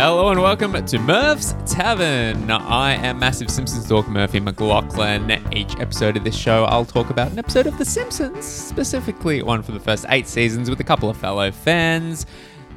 Hello and welcome to Murph's Tavern. I am massive Simpsons dork Murphy McLaughlin. Each episode of this show, I'll talk about an episode of The Simpsons, specifically one for the first eight seasons with a couple of fellow fans.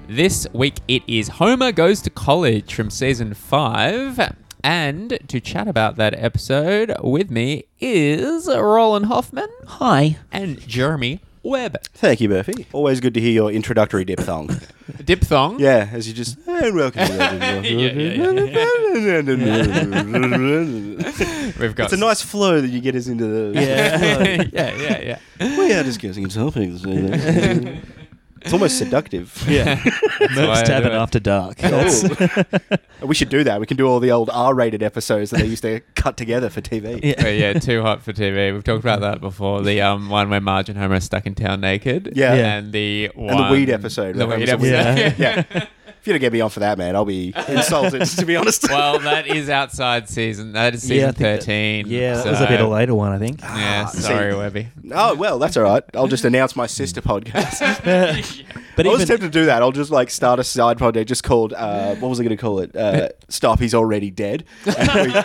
This week it is Homer Goes to College from season five. And to chat about that episode with me is Roland Hoffman Hi. and Jeremy Webb. Thank you, Murphy. Always good to hear your introductory diphthong. Diphthong. yeah, as you just and welcome. We've got It's a nice flow that you get us into the. Yeah. yeah, yeah, yeah. we are discussing topics. It's almost seductive. yeah. why I Murph's do Tavern. After Dark. Oh. we should do that. We can do all the old R-rated episodes that they used to cut together for TV. Yeah. But yeah, too hot for TV. We've talked about that before. The um one where Marge and Homer are stuck in town naked. Yeah. Yeah. And the And the one- weed episode. The where weed Homer's episode. Yeah. always- yeah. If you don't get me on for that, man, I'll be insulted. to be honest. well, that is outside season. That is Yeah, I season think that- thirteen. Yeah, that was a bit of a later one, I think. Yeah, Ah, see. sorry, Webby. oh well, that's all right. I'll just announce my sister podcast. but I was even tempted to do that. I'll just like start a side project just called uh, what was I going to call it? Uh, Stop, he's already dead. And, we,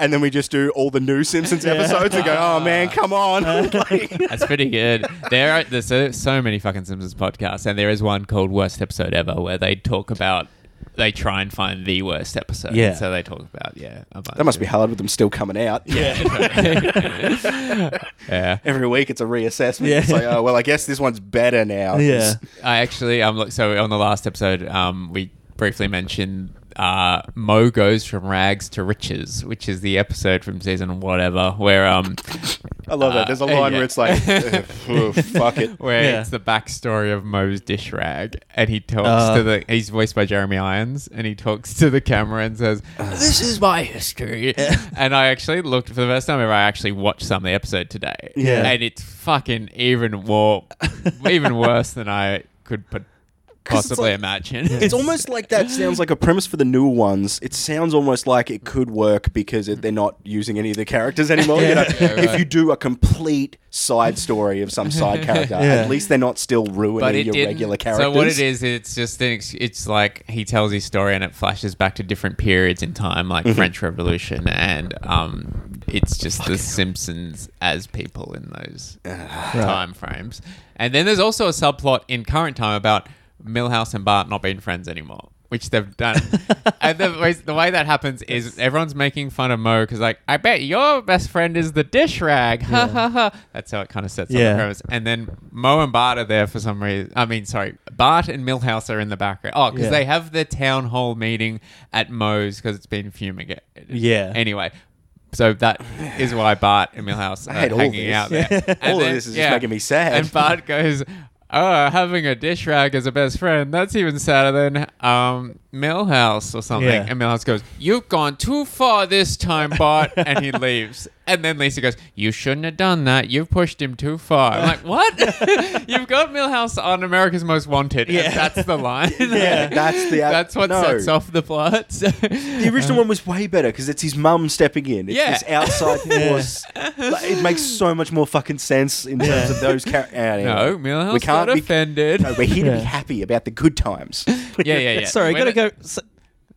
and then we just do all the new Simpsons episodes and go, oh man, come on. Like- That's pretty good. There are there's so, so many fucking Simpsons podcasts, and there is one called Worst Episode Ever where they talk about. They try and find the worst episode. Yeah. So they talk about yeah. That must be hard with them still coming out. Yeah. yeah. Every week it's a reassessment. Yeah. It's like, oh well, I guess this one's better now. yeah, I actually um look so on the last episode um we briefly mentioned uh Moe goes from rags to riches, which is the episode from season whatever where um I love that. There's a Uh, line yeah. where it's like, oh, fuck it. where Yeah. it's the backstory of Moe's dish rag and he talks Uh. to the he's voiced by Jeremy Irons and he talks to the camera and says this is my history and I actually looked for the first time ever I actually watched some of the episode today Yeah. and it's fucking even more even worse than I could put 'Cause it's possibly like- imagine It's almost like that sounds like a premise for the newer ones. It sounds almost like it could work because it, they're not using any of the characters anymore. You know, Yeah, if you do a complete side story of some side character, Yeah. at least they're not still ruining your didn't- regular characters. So what it is, it's just an ex- it's like he tells his story and it flashes back to different periods in time, like Mm-hmm. French Revolution, and um, it's just the Simpsons as people in those time frames. And then there's also a subplot in current time about Milhouse and Bart not being friends anymore. Which they've done, and the way, the way that happens is everyone's making fun of Moe because, like, I bet your best friend is the dish rag. Ha ha ha. That's how it kind of sets up Yeah. the premise. And then Moe and Bart are there for some reason. I mean, sorry, Bart and Milhouse are in the background. Oh, because Yeah. they have the town hall meeting at Moe's because it's been fumigated. Yeah. Anyway, so that is why Bart and Milhouse I are hate all hanging this. out there. And All of this is just making me sad. And Bart goes. Oh, having a dish rag as a best friend, that's even sadder than um, Milhouse or something. Yeah. And Milhouse goes, You've gone too far this time, Bart. and he leaves. And then Lisa goes, You shouldn't have done that. You've pushed him too far. I'm like, What? You've got Milhouse on America's Most Wanted. Yeah. And that's the line. Yeah, that's the That's what no. sets off the plot. The original one was way better because it's his mum stepping in. It's Yeah. this outside force. Like, it makes so much more fucking sense in terms of those characters. no, Milhouse we can't got be offended. No, we're here to be happy about the good times. yeah, yeah, yeah. Sorry, When gotta go. So,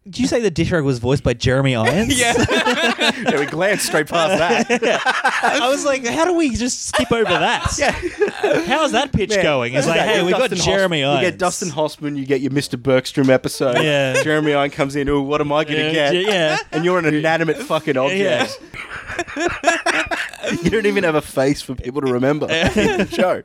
did you say the dish rag was voiced by Jeremy Irons? Yeah. yeah, we glanced straight past that. I was like, how do we just skip over that? Yeah. How's that pitch Man, going? It's like, that. hey, we've got Dustin Jeremy Hoff- Irons. You get Dustin Hoffman, you get your Mr. Bergstrom episode. Yeah. Jeremy Irons comes in, oh, what am I going to Yeah, get? yeah. And you're an inanimate fucking object. you don't even have a face for people to remember in the show.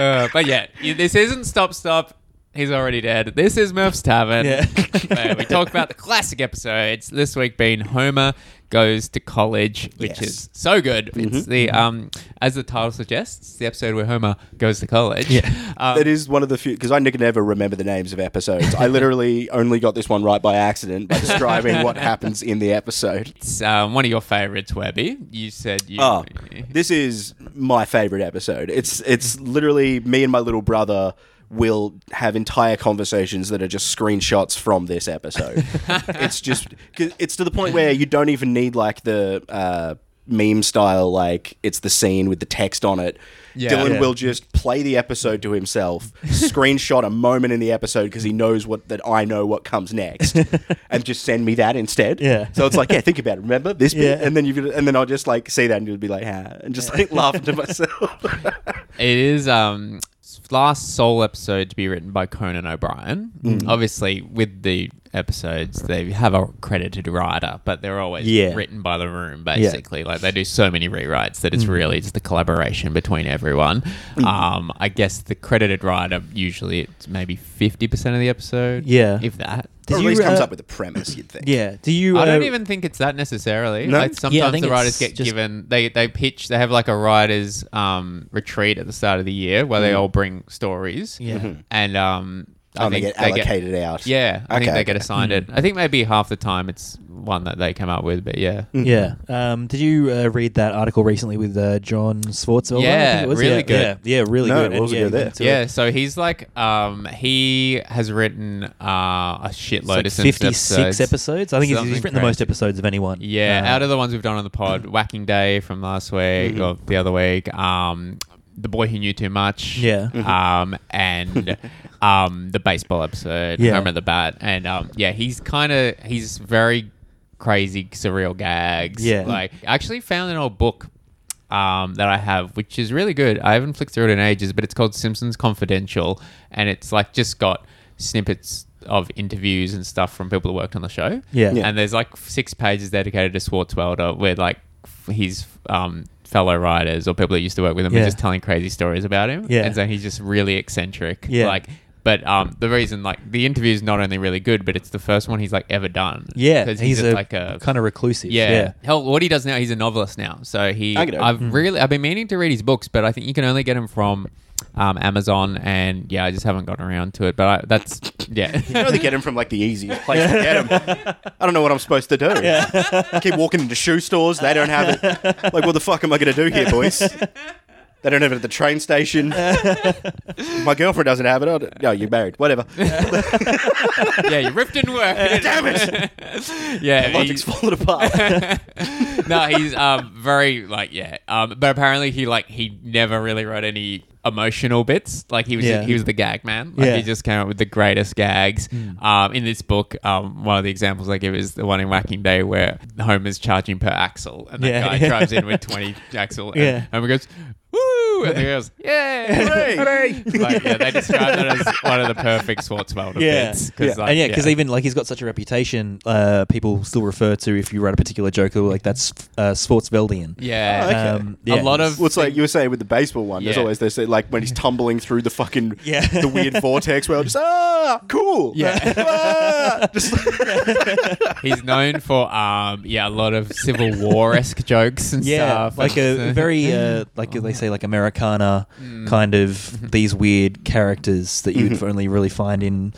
Uh, but yeah, you- this isn't Stop Stop. He's already dead. This is Murph's Tavern. Yeah. where we talk about the classic episodes. This week being Homer goes to college, which Yes. is so good. It's the um, as the title suggests, the episode where Homer goes to college. Yeah. Um, That is one of the few because I never remember the names of episodes. I literally only got this one right by accident by describing what happens in the episode. it's um, one of your favorites, Webby. You said you. Oh, this is my favorite episode. It's it's literally me and my little brother will have entire conversations that are just screenshots from this episode. it's just it's to the point where you don't even need like the uh, meme style like it's the scene with the text on it. Yeah. Dylan Yeah. will just play the episode to himself, screenshot a moment in the episode because he knows what that I know what comes next, and just send me that instead. Yeah. So it's like, yeah, think about it. Remember this bit, and then you and then I'll just like see that and you'll be like, ah, and just like laughing to myself. It is um last soul episode to be written by Conan O'Brien. Mm. Obviously, with the episodes, they have a credited writer, but they're always Yeah. written by the room. Basically, like they do so many rewrites that Mm. it's really just the collaboration between everyone. Um, I guess the credited writer usually it's maybe fifty percent of the episode. Yeah. if that. Did or at you, least comes uh, up with a premise. You'd think. Yeah. Do you? I don't uh, even think it's that necessarily. No? Like sometimes think the writers get given they they pitch they have like a writers um retreat at the start of the year where they all bring stories. Yeah. And um I Oh, they get allocated out. yeah, I think Okay, they get okay. assigned it. I think maybe half the time it's one that they come up with, but yeah. Yeah. Um, did you uh, read that article recently with uh, John Swartzwelder? Yeah, think it was? really yeah, good. Yeah, yeah, really No, good. what was And, good yeah, there? Yeah, it. so he's like, um, he has written uh, a shitload like of Simpsons 56 episodes. episodes. I think he's, he's Something written the most episodes of anyone. Yeah, Uh, out of the ones we've done on the pod, Whacking Day from last week or the other week, um, The Boy Who Knew Too Much, Yeah. um, and um, the baseball episode, Yeah. Homer the Bat, and um, yeah, he's kind of he's very crazy, surreal gags. Yeah. like I actually found an old book. Um, that I have, which is really good. I haven't flicked through it in ages, but it's called Simpsons Confidential, and it's like just got snippets of interviews and stuff from people who worked on the show. Yeah. Yeah. And there's like six pages dedicated to Swartzwelder where like f- his um, fellow writers or people that used to work with him Yeah. are just telling crazy stories about him. Yeah. And so he's just really eccentric. Yeah. Like, but um, the reason like the interview is not only really good, but it's the first one he's like ever done. Yeah, 'Cause he's, just a, like a kind of reclusive. yeah. Yeah. Hell, what he does now, he's a novelist now. So he, Okay. I've Hmm. really, I've been meaning to read his books, but I think you can only get them from um, Amazon, and yeah, I just haven't gotten around to it. But I, that's yeah. You know they get him from like the easiest place to get him. I don't know what I'm supposed to do. Keep walking into shoe stores. They don't have it. Like, what the fuck am I going to do here, boys? They don't have it at the train station. My girlfriend doesn't have it. I don't- No, you're married. Whatever. yeah, your riff didn't work. Damn it! yeah, he- Logic's falling apart. no, he's um very like yeah. Um, but apparently he like he never really wrote any emotional bits. Like he was Yeah. he was the gag man. Like Yeah. he just came up with the greatest gags. Um, in this book, um, one of the examples I give is the one in Whacking Day where Homer's charging per axle, and that Yeah. guy drives in with twenty axle, and Yeah. Homer goes. Woo! And he goes, "Yay! Hooray! like, yeah, they describe that as one of the perfect Swartzwelder Yeah. bits. 'cause, Yeah. like, and yeah, because even like he's got such a reputation, uh, people still refer to if you write a particular joke, like that's uh, Swartzveldian. yeah, Oh, okay. Um, yeah. a lot of Well, it's like you were saying with the baseball one. There's Yeah. always this, like when he's tumbling through the fucking Yeah. the weird vortex where just ah cool Yeah. Ah! just He's known for um yeah a lot of Civil War esque jokes and yeah, stuff. like and- a very uh, like they say like Americana Mm. kind of these weird characters that you'd only really find in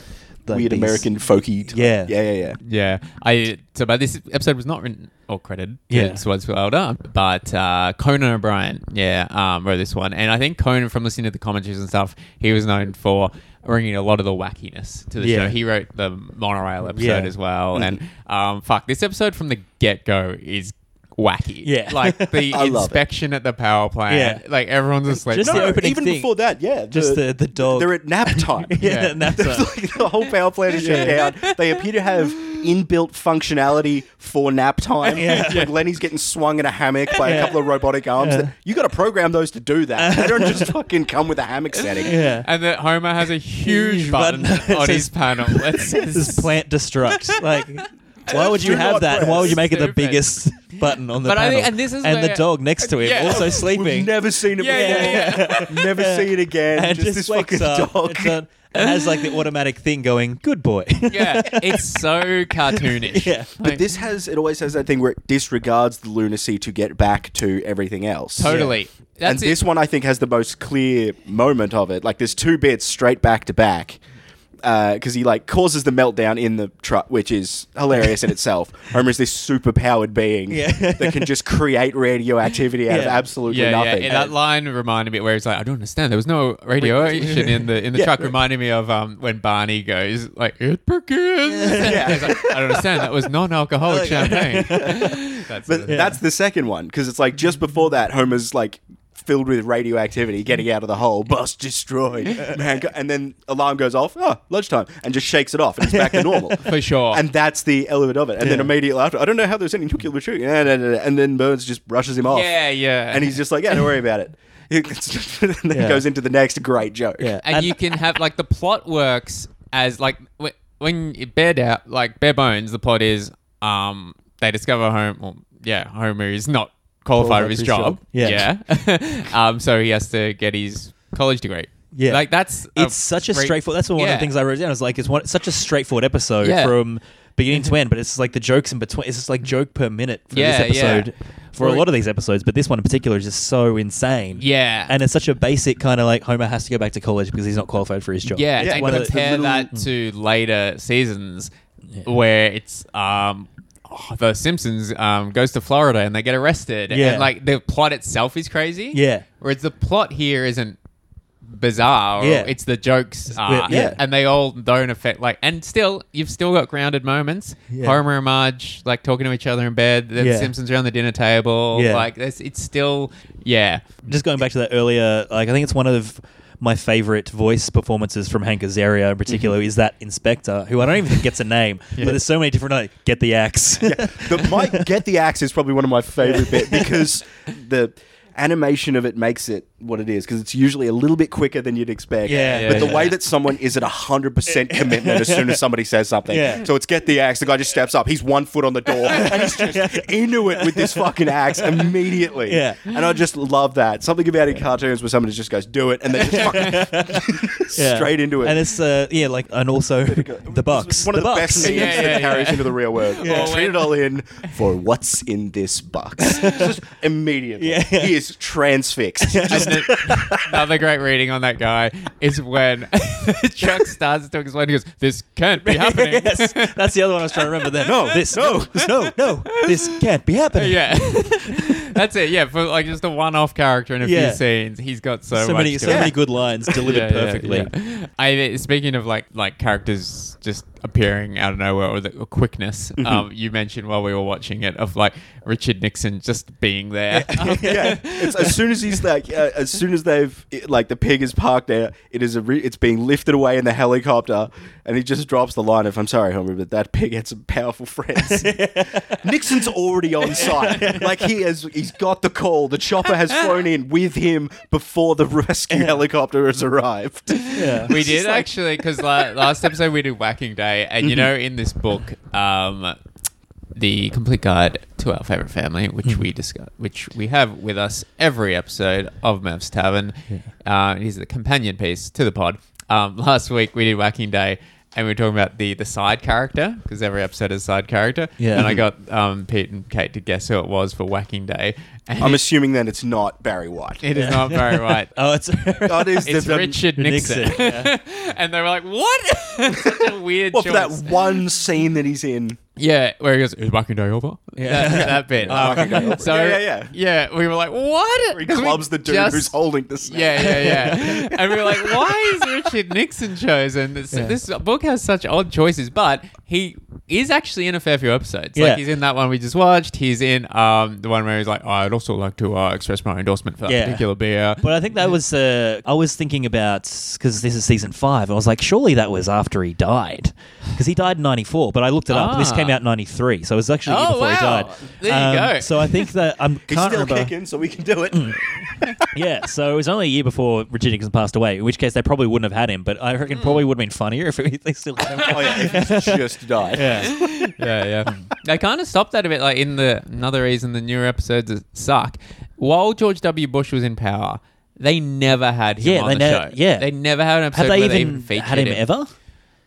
like, weird these- American folky. type- Yeah. yeah, yeah, yeah. yeah. I so but this episode was not written or credited Yeah, to Yeah. Swartzwelder, but uh, Conan O'Brien yeah um wrote this one, and I think Conan from listening to the commentaries and stuff, he was known for bringing a lot of the wackiness to the Yeah. show. He wrote the monorail episode Yeah. as well, and um fuck this episode from the get go is. Wacky, Yeah. Like the I love it. inspection at the power plant, Yeah. like everyone's asleep. Just the No, opening even thing. before that, yeah. Just the- the dog. They're at nap time. yeah, Yeah. and that's There's a- like the whole power plant is shut down. They appear to have inbuilt functionality for nap time. Yeah. Like Lenny's getting swung in a hammock by a couple of robotic arms. Yeah. You got to program those to do that. They don't just fucking come with a hammock setting. yeah. And that Homer has a huge Huge button, button that on says- his panel that This says plant destruct. Like, why would you have that? And why would you make it the Stupid. biggest button on the But I panel? think- and this is and the where- dog next to him Yeah. also We've sleeping. never seen it Yeah, before. yeah, Never see it again. and just, just, this wakes fucking up. dog. It's on- it has like the automatic thing going. Good boy. yeah, it's so cartoonish. Yeah. But this has it always has that thing where it disregards the lunacy to get back to everything else. totally. That's and it. this one I think has the most clear moment of it. Like there's two bits straight back to back. Because he like causes the meltdown in the truck, which is hilarious in itself. Homer's this super powered being Yeah. that can just create radioactivity out of absolutely yeah, nothing. yeah. And that line reminded me where he's like, I don't understand. There was no radiation in the in the Yeah. truck. Reminded me of um when Barney goes like, "It begins." Yeah. He's like, I don't understand. That was non-alcoholic champagne. That's But it. that's the second one because it's like just before that, Homer's like filled with radioactivity, getting out of the hole, bus destroyed, man, go- and then alarm goes off, oh, lunchtime, and just shakes it off, and it's back to normal. For sure. And that's the element of it. And then Yeah. immediately after, I don't know how there's any nuclear material. Yeah, no, no, no. And then Burns just brushes him off. yeah, yeah. And he's just like, yeah, don't worry about it. and then Yeah. goes into the next great joke. Yeah. and, you can have like the plot works as like wh- when you bare down like bare bones the plot is um they discover home well, yeah homer is not qualified for his job, Yeah. yeah, um so he has to get his college degree Yeah. like that's it's such a straightforward. That's one of the things I wrote down. Is like it's one it's such a straightforward episode Yeah. from beginning to end, but it's like the jokes in between. It's just like joke per minute for Yeah, this yeah. episode. For a lot of these episodes, but this one in particular is just so insane. yeah and it's such a basic kind of like Homer has to go back to college because he's not qualified for his job. Yeah, Yeah, and of the- compare the little- that to later seasons where it's um the Simpsons um goes to Florida and they get arrested. Yeah. And like the plot itself is crazy. Yeah. Whereas the plot here isn't bizarre. Yeah. It's the jokes are. yeah. And they all don't affect like and still you've still got grounded moments. Yeah. Homer and Marge like talking to each other in bed, the Yeah. Simpsons around the dinner table. Yeah. Like it's it's still yeah. Just going back to that earlier, like I think it's one of my favorite voice performances from Hank Azaria in particular mm-hmm. is that inspector who I don't even think gets a name, but there's so many different like get the axe. the my get the axe is probably one of my favorite bit because the animation of it makes it what it is because it's usually a little bit quicker than you'd expect. Yeah, but yeah, the way that someone is at hundred percent commitment as soon as somebody says something. Yeah. So it's get the axe. The guy just steps up. He's one foot on the door and he's just into it with this fucking axe immediately. Yeah. And I just love that. Something about in cartoons where somebody just goes, "Do it," and then just fucking straight into it. And it's uh, yeah, like and also the bucks. One of the, bucks. best Yeah, yeah, that carries into the real world. Yeah. Trade it all in for what's in this box. Just immediately. Yeah. He is transfixed. And then another great reading on that guy is when Chuck starts to explain. He goes, "This can't be happening." yes, that's the other one I was trying to remember. Then No, this no. no no this can't be happening. yeah, that's it. Yeah, for like just a one-off character in a Yeah. few scenes, he's got so, so, much. many so it. many good lines delivered yeah, perfectly. yeah. I speaking of like like characters just appearing out of nowhere or the quickness. Mm-hmm. Um, you mentioned while we were watching it of like Richard Nixon just being there. yeah, it's as soon as he's like, uh, as soon as they've it- like the pig is parked there, it is a re- it's being lifted away in the helicopter, and he just drops the line of, "I'm sorry, Homer, but that pig had some powerful friends." Nixon's already on site, like he has, he's got the call. The chopper has flown in with him before the rescue helicopter has arrived. Yeah. we did like- actually because la- last episode we did Whacking Day, and you know, in this book, um, the complete guide to our favorite family, which we discuss, which we have with us every episode of Murph's Tavern, uh, is the companion piece to the pod. Um, last week we did Whacking Day. And we were talking about the, the side character because every episode is a side character. Yeah. And I got um, Pete and Kate to guess who it was for Whacking Day. And I'm assuming that it's not Barry White. it is not Barry White. Oh, it's it is the- the- Richard Nixon. Nixon, yeah. and they were like, what? Such a weird Well, for that one scene that he's in. Yeah, where he goes, "Is Whacking Day over?" Yeah. that, that bit. Oh, Whacking Day over. So Yeah, yeah, yeah, we were like, "What?" Where he 'Cause clubs the dude just- who's holding the snake. Yeah, yeah, yeah. and we were like, "Why is Richard Nixon chosen?" This, Yeah. this book has such odd choices, but he is actually in a fair few episodes. Yeah. Like he's in that one we just watched. He's in um the one where he's like, oh, "I'd also like to uh, express my endorsement for that Yeah. particular beer." But I think that was uh, I was thinking about because this is season five. I was like, surely that was after he died because he died in '94. But I looked it up. This Ah. Came ah. out in '93, so it was actually Oh, before he wow. died. Um, There you um, go. So I think that I'm can't still remember. kicking, so we can do it. Mm. Yeah, so it was only a year before Richard Nixon passed away. In which case, they probably wouldn't have had him. But I reckon mm. probably would have been funnier if it, they still had him. oh yeah, if he's just died. yeah. yeah, yeah. they kind of stopped that a bit. Like in the another reason the newer episodes suck. While George W. Bush was in power, they never had him Yeah, on they the ne- show. yeah. they never had an episode Have they where they even, even featured had him, ever?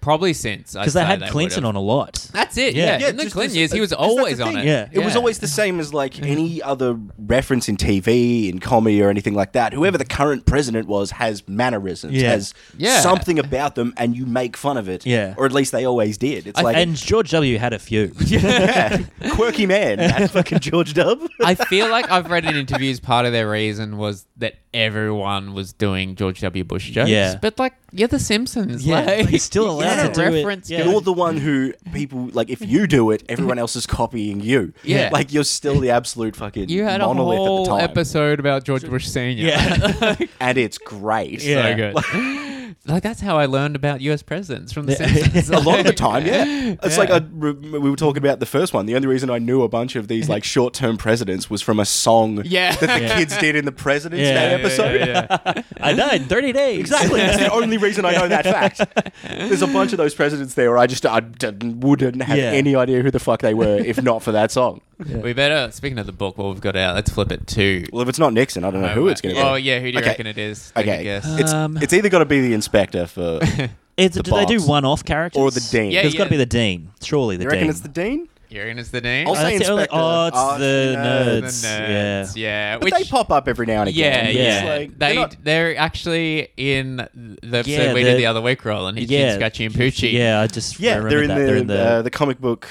Probably since Because they had Clinton on a lot. That's it. Yeah. Yeah, Yeah, in the just Clinton as- years, he was 'cause that's always on thing. it. Yeah. It was always the same as like any other reference in TV, in comedy, or anything like that. Whoever the current president was has mannerisms, Yeah. has Yeah. something about them, and you make fun of it. Yeah. or at least they always did. It's like and George W. had a few. yeah, quirky man, that fucking George Dub. I feel like I've read in interviews part of their reason was that everyone was doing George W. Bush jokes. Yeah. But like, you're The Simpsons. Yeah, like, he's still allowed you to gotta do it. reference Yeah. You're the one who people like. If you do it, everyone else is copying you. Yeah. like you're still the absolute fucking You had a whole at the time, episode about George Bush Senior. Yeah. and it's great. so Yeah. good. like that's how I learned about U.S. presidents from The Yeah. Simpsons. a lot of the time, yeah. It's Yeah. like I, we were talking about the first one. The only reason I knew a bunch of these like short-term presidents was from a song Yeah. that the Yeah. kids did in the President's Yeah, Day yeah, episode. Yeah, yeah. I died in 30 days. Exactly. That's the only reason I know that fact. There's a bunch of those presidents there where I just I d- wouldn't have Yeah. any idea who the fuck they were if not for that song. We better. Speaking of the book, what we've got out, let's flip it to. Well, if it's not Nixon, I don't know who it's going to be. Oh yeah, who do you Okay. reckon it is? Take a Okay, guess. it's Um, it's either got to be the inspector for. It's, The do they do boss. one-off characters Or the dean. Yeah, There's got to be the dean. Surely the dean. you reckon dean. it's the dean? You is the name? I'll Oh, say that's the only- inspector. oh, it's Oh, the nerds. nerds. the nerds. Yeah, But which they pop up every now and yeah, again. yeah. It's like, they they're not- they're actually in the episode Yeah, we they're- did the other week, Roland. Hitchin, yeah, Scratchy, and Poochie. Yeah, I just yeah, remember they're in, that. the, they're in the uh, the comic book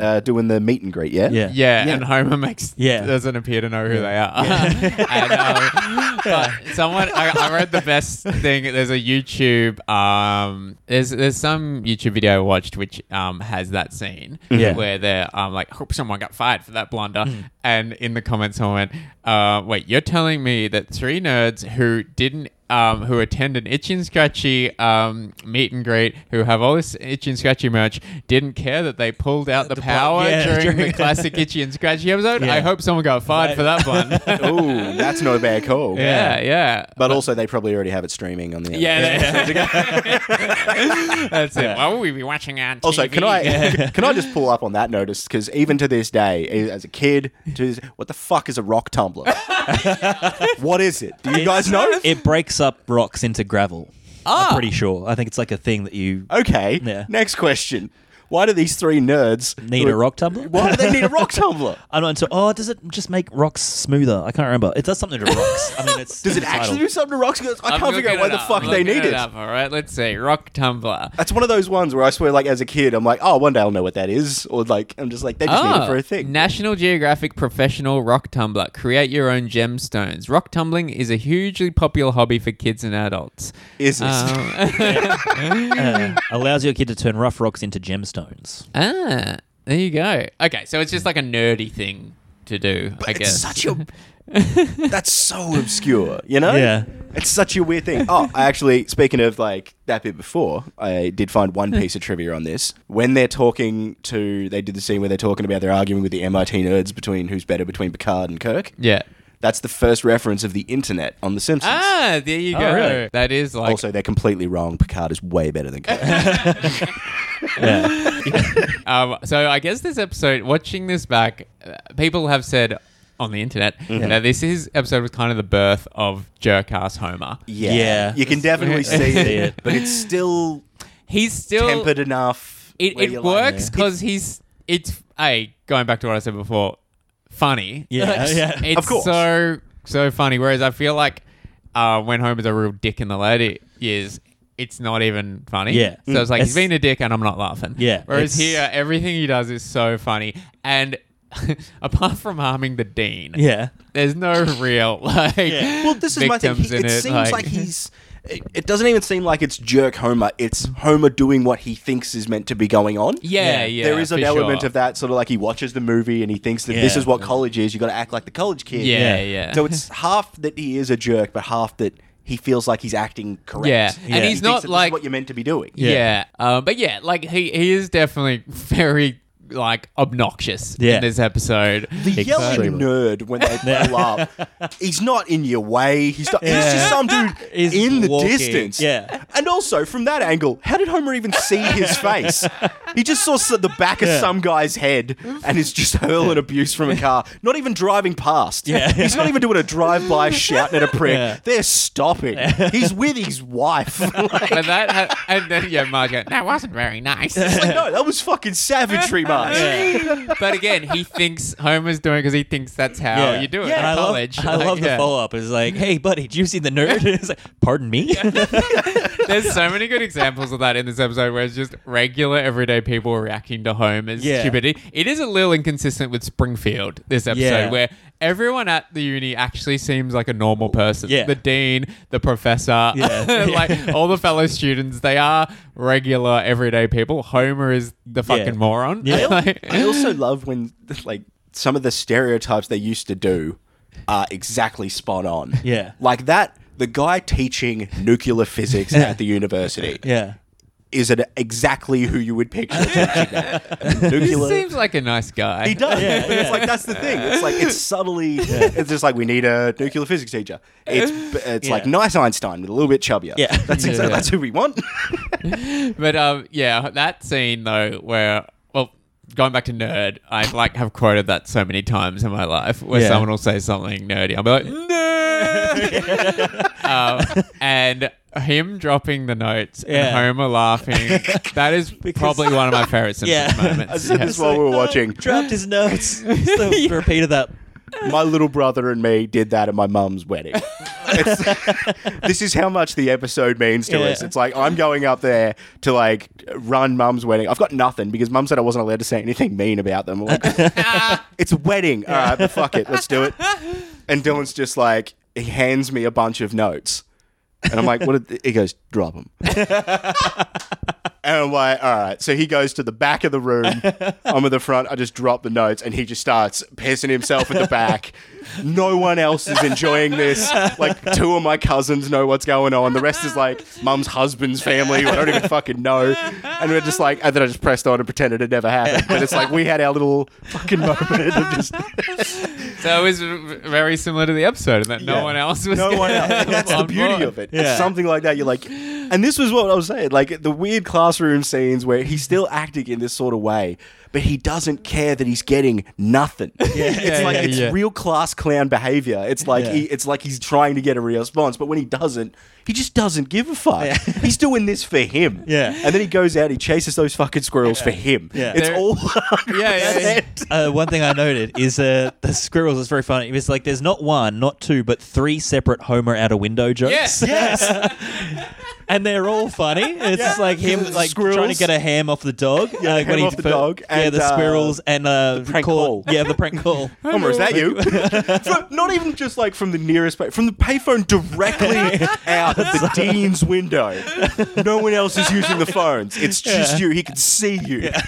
uh, doing the meet and greet. Yeah, yeah. Yeah, Yeah. and Homer makes Yeah. doesn't appear to know who they are. and, um, but someone I, I read the best thing. There's a YouTube. Um, there's there's some YouTube video I watched which um has that scene Yeah. where they're um like hope someone got fired for that blunder, and in the comments someone went, uh, wait, you're telling me that three nerds who didn't um, who attend an Itchy and Scratchy um, meet and greet, who have all this Itchy and Scratchy merch, didn't care that they pulled out the, The power plug- yeah, during, the classic Itchy and Scratchy episode. Yeah. I hope someone got fired for that one. oh, that's not a bad call. yeah, yeah. But also, they probably already have it streaming on the. other yeah, that's it. Why would we be watching on TV? Also, can I can I just pull up on that notice because even to this day, as a kid, to this, what the fuck is a rock tumbler? what is it? Do you guys know? It breaks up rocks into gravel. Ah. I'm pretty sure. I think it's like a thing that you Okay. Yeah. Next question: Why do these three nerds need who a rock tumbler. Why do they need a rock tumbler? I'm not into. Oh, does it just make rocks smoother? I can't remember. It does something to rocks. I mean, it's Does it it's a actually do something to rocks? 'Cause I I'm can't figure out looking why it the up. fuck I'm they looking need it. it. Up, all right, let's see. Rock tumbler. That's one of those ones where I swear, like as a kid, I'm like, oh, one day I'll know what that is, or like I'm just like they just need it Oh, for a thing. National Geographic Professional Rock Tumbler. Create your own gemstones. Rock tumbling is a hugely popular hobby for kids and adults. is this? Um, Uh, allows your kid to turn rough rocks into gemstones. Ah, there you go. Okay, so it's just like a nerdy thing to do, I it's guess. such a that's so obscure, you know? Yeah. It's such a weird thing. Oh, I actually, speaking of like that bit before, I did find one piece of trivia on this. When they're talking to, they did the scene where they're talking about they're arguing with the MIT nerds between who's better between Picard and Kirk. yeah. That's the first reference of the internet on The Simpsons. Ah, there you Oh, go. really? That is like also, they're completely wrong. Picard is way better than Kirk. Um, so I guess this episode, watching this back, uh, people have said on the internet Mm-hmm. that this is episode was kind of the birth of Jerkass Homer. yeah. Yeah. You can definitely see See it, it. but it's still He's still tempered enough. It, where it you're like, works because he's it's a going back to what I said before, funny. Yeah, yeah. It's Of course. so so funny. Whereas I feel like uh, when Homer's a real dick in the later years, it's not even funny. Yeah. So it's like he's It's- being a dick and I'm not laughing. Yeah, Whereas it's- here, everything he does is so funny and. apart from harming the dean, Yeah. there's no real like. Well, this is my thing. victims He, in it, it. seems like, he's. It, it doesn't even seem like it's jerk Homer. It's Homer doing what he thinks is meant to be going on. yeah, Yeah. yeah. there is an for element sure. of that, sort of like he watches the movie and he thinks that this Yeah. is what college is. You got to act like the college kid. Yeah, Yeah. yeah. So it's half that he is a jerk, but half that he feels like he's acting correct. Yeah. He and Yeah. he's thinks not that this is like what you're meant to be doing. Yeah. Um, but yeah, like he, he is definitely very like obnoxious Yeah. in this episode. The yelling Extremely. nerd when they pull up, he's not in your way. He's not. He's just some dude He's in the walking. distance. Yeah. And also from that angle, how did Homer even see his face? He just saw s- the back of Yeah. some guy's head and is just hurling abuse from a car. Not even driving past. Yeah. He's not even doing a drive-by shouting at a prick. Yeah. They're stopping. He's with his wife. like, But that ha- and then yeah, Marge goes, that wasn't very nice. like, no, that was fucking savagery, nice. Yeah. but again, he thinks Homer's doing because he thinks that's how Yeah. you do it And in I love, college. I Like, love the yeah. follow up. It's like, hey, buddy, did you see the nerd? it's like, pardon me? There's so many good examples of that in this episode where it's just regular everyday people reacting to Homer's Yeah. stupidity. It is a little inconsistent with Springfield, this episode, Yeah. where everyone at the uni actually seems like a normal person. Yeah. The dean, the professor, Yeah. like all the fellow students, they are regular everyday people. Homer is the fucking Yeah. moron. Yeah. Like- I also love when like some of the stereotypes they used to do are exactly spot on. Yeah. Like that, the guy teaching nuclear physics at the university yeah. is an, exactly who you would picture teaching that. he nuclear. seems like a nice guy. He does, Yeah, but it's like that's the thing. It's like it's subtly. It's just like we need a nuclear physics teacher. It's it's like Yeah. nice Einstein with a little bit chubbier. Yeah. that's Yeah. exactly that's who we want. But um, yeah, that scene though, where well, going back to nerd, I like have quoted that so many times in my life, where Yeah. someone will say something nerdy, I'll be like nerd, um, and him dropping the notes and Homer laughing. that is probably one of my favorite Simpsons Yeah. moments. I said Yeah. this while we were watching. Dropped his notes. Still repeated that. My little brother and me did that at my mum's wedding. This is how much the episode means to Yeah. us. It's like I'm going up there to like run mum's wedding. I've got nothing because mum said I wasn't allowed to say anything mean about them. Like, it's a wedding. All right, but fuck it, let's do it. And Dylan's just like he hands me a bunch of notes, and I'm like, what? Did, he goes, drop them. And I'm like, all right. So he goes to the back of the room. I'm at the front. I just drop the notes, and he just starts pissing himself at the back. No one else is enjoying this. Like two of my cousins know what's going on. The rest is like mum's husband's family who I don't even fucking know. And we're just like, and then I just pressed on and pretended it never happened. But it's like we had our little fucking moment of just So it was very similar to the episode, and that no Yeah. one else was. no one else. That's the on beauty board. of it. Yeah. It's something like that. You're like, and this was what I was saying. Like the weird classroom scenes where he's still acting in this sort of way, but he doesn't care that he's getting nothing. it's Yeah, like yeah, it's yeah. real class clown behavior. It's like Yeah. he, it's like he's trying to get a response, but when he doesn't, he just doesn't give a fuck. He's doing this for him. Yeah. and then he goes out, he chases those fucking squirrels for him. Yeah. it's There- all. Yeah, yeah, yeah. Uh, one thing I noted is uh, the squirrels is very funny. It's like there's not one, not two, but three separate Homer out a window jokes. Yes. Yes. and they're all funny. It's just like him like trying to get a ham off the dog. Yeah, like ham off the fir- dog Yeah, and, the uh, squirrels and uh, prank call. call. Yeah, the prank call. Homer, is that you? From- not even just like from the nearest, pay- from the payphone directly out of the dean's window. No one else is using the phones. It's just you. He can see you.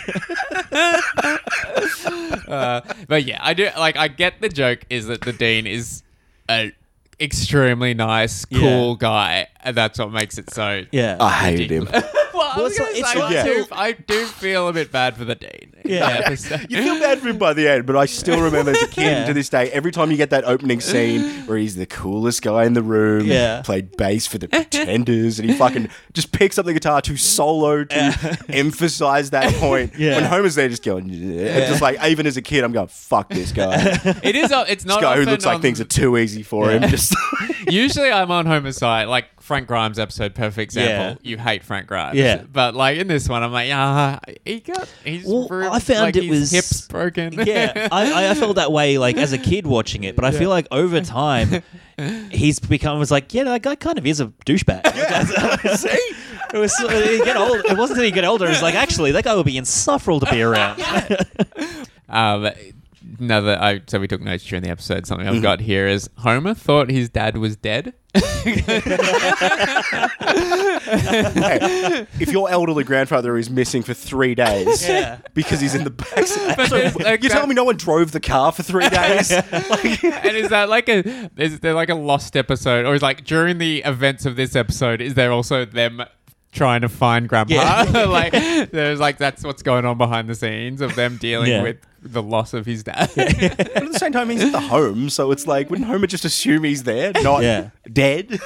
Uh, but yeah, I do like. I get the joke is that the dean is a extremely nice, cool guy, and that's what makes it so. Yeah. I hated him. well, I, was it's gonna like- say, like- I, do, I do feel a bit bad for the dean. Yeah. You feel bad for him by the end, but I still remember as a kid Yeah. to this day, every time you get that opening scene where he's the coolest guy in the room, Yeah. played bass for the Pretenders, and he fucking just picks up the guitar to solo to emphasize that point. Yeah. When Homer's there just going, yeah. and just like, even as a kid, I'm going, fuck this guy. it is. A, it's This not guy who often looks like on- things are too easy for him. Just Usually, I'm on Homer's side. Like Frank Grimes episode, perfect example. Yeah. You hate Frank Grimes. Yeah. But like in this one, I'm like, ah, he got. He's. Well, ruined- I found like, it was- hips broken. yeah, I, I- felt that way like as a kid watching it, but I feel like over time he's become was like, yeah, that guy kind of is a douchebag. see. It was uh, you get old. It wasn't until he get older. It's like actually that guy would be insufferable to be around. Um, another, I so we took notes during the episode. Something Mm-hmm. I've got here is Homer thought his dad was dead. Hey, if your elderly grandfather is missing for three days Yeah. because he's in the back, so there's, like, you telling me no one drove the car for three days? Like, and is that like a is there like a lost episode, or is like during the events of this episode, is there also them? Trying to find Grandpa, Yeah. like there's like that's what's going on behind the scenes of them dealing Yeah. with the loss of his dad. but at the same time, he's at the home, so it's like, wouldn't Homer just assume he's there, not Yeah. dead?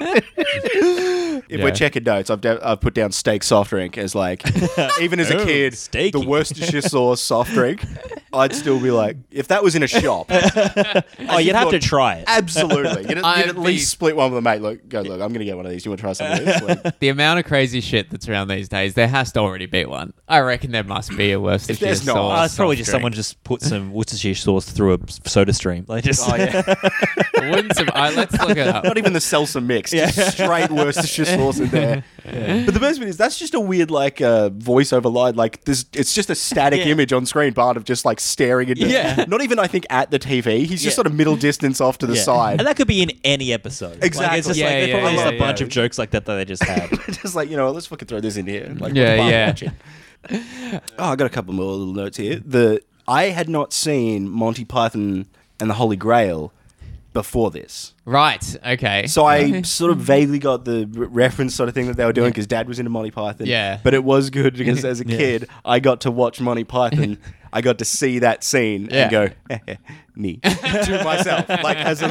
if Yeah. we're checking notes, I've, da- I've put down steak soft drink as like, even as a Oh, kid, steaky. the Worcestershire sauce soft drink. I'd still be like, if that was in a shop, oh, you'd have to try it. absolutely, you'd, you'd I'd at be- least split one with a mate. Look, go look. I'm gonna get one of these. You want to try some of this? Like, The amount of crazy shit that's around these days, there has to already be one. I reckon there must be a Worcestershire there's not- sauce Oh, it's probably just drink. someone just put some Worcestershire sauce through a soda stream. Like just oh yeah, Wouldn't sur- I- let's look it up. not even the salsa mix, just straight Worcestershire sauce in there. But the best bit is that's just a weird like uh, voiceover line. Like this, it's just a static Yeah. image on screen. Bart of just like staring into. Yeah. Not even I think at the TV. He's just Yeah. sort of middle distance off to the Yeah. side. And that could be in any episode. Like, Exactly. it's just Yeah, like there's yeah, probably just yeah, a bunch yeah. of jokes like that that they just had. just like you know, let's fucking throw this in here. Like, Yeah, what yeah. watch it. oh, I got a couple more little notes here. The I had not seen Monty Python and the Holy Grail before this. Right. Okay. So I sort of vaguely got the re- reference sort of thing that they were doing because Dad was into Monty Python. Yeah. But it was good because as a Yeah. kid, I got to watch Monty Python. I got to see that scene Yeah. and go, me to myself, like as a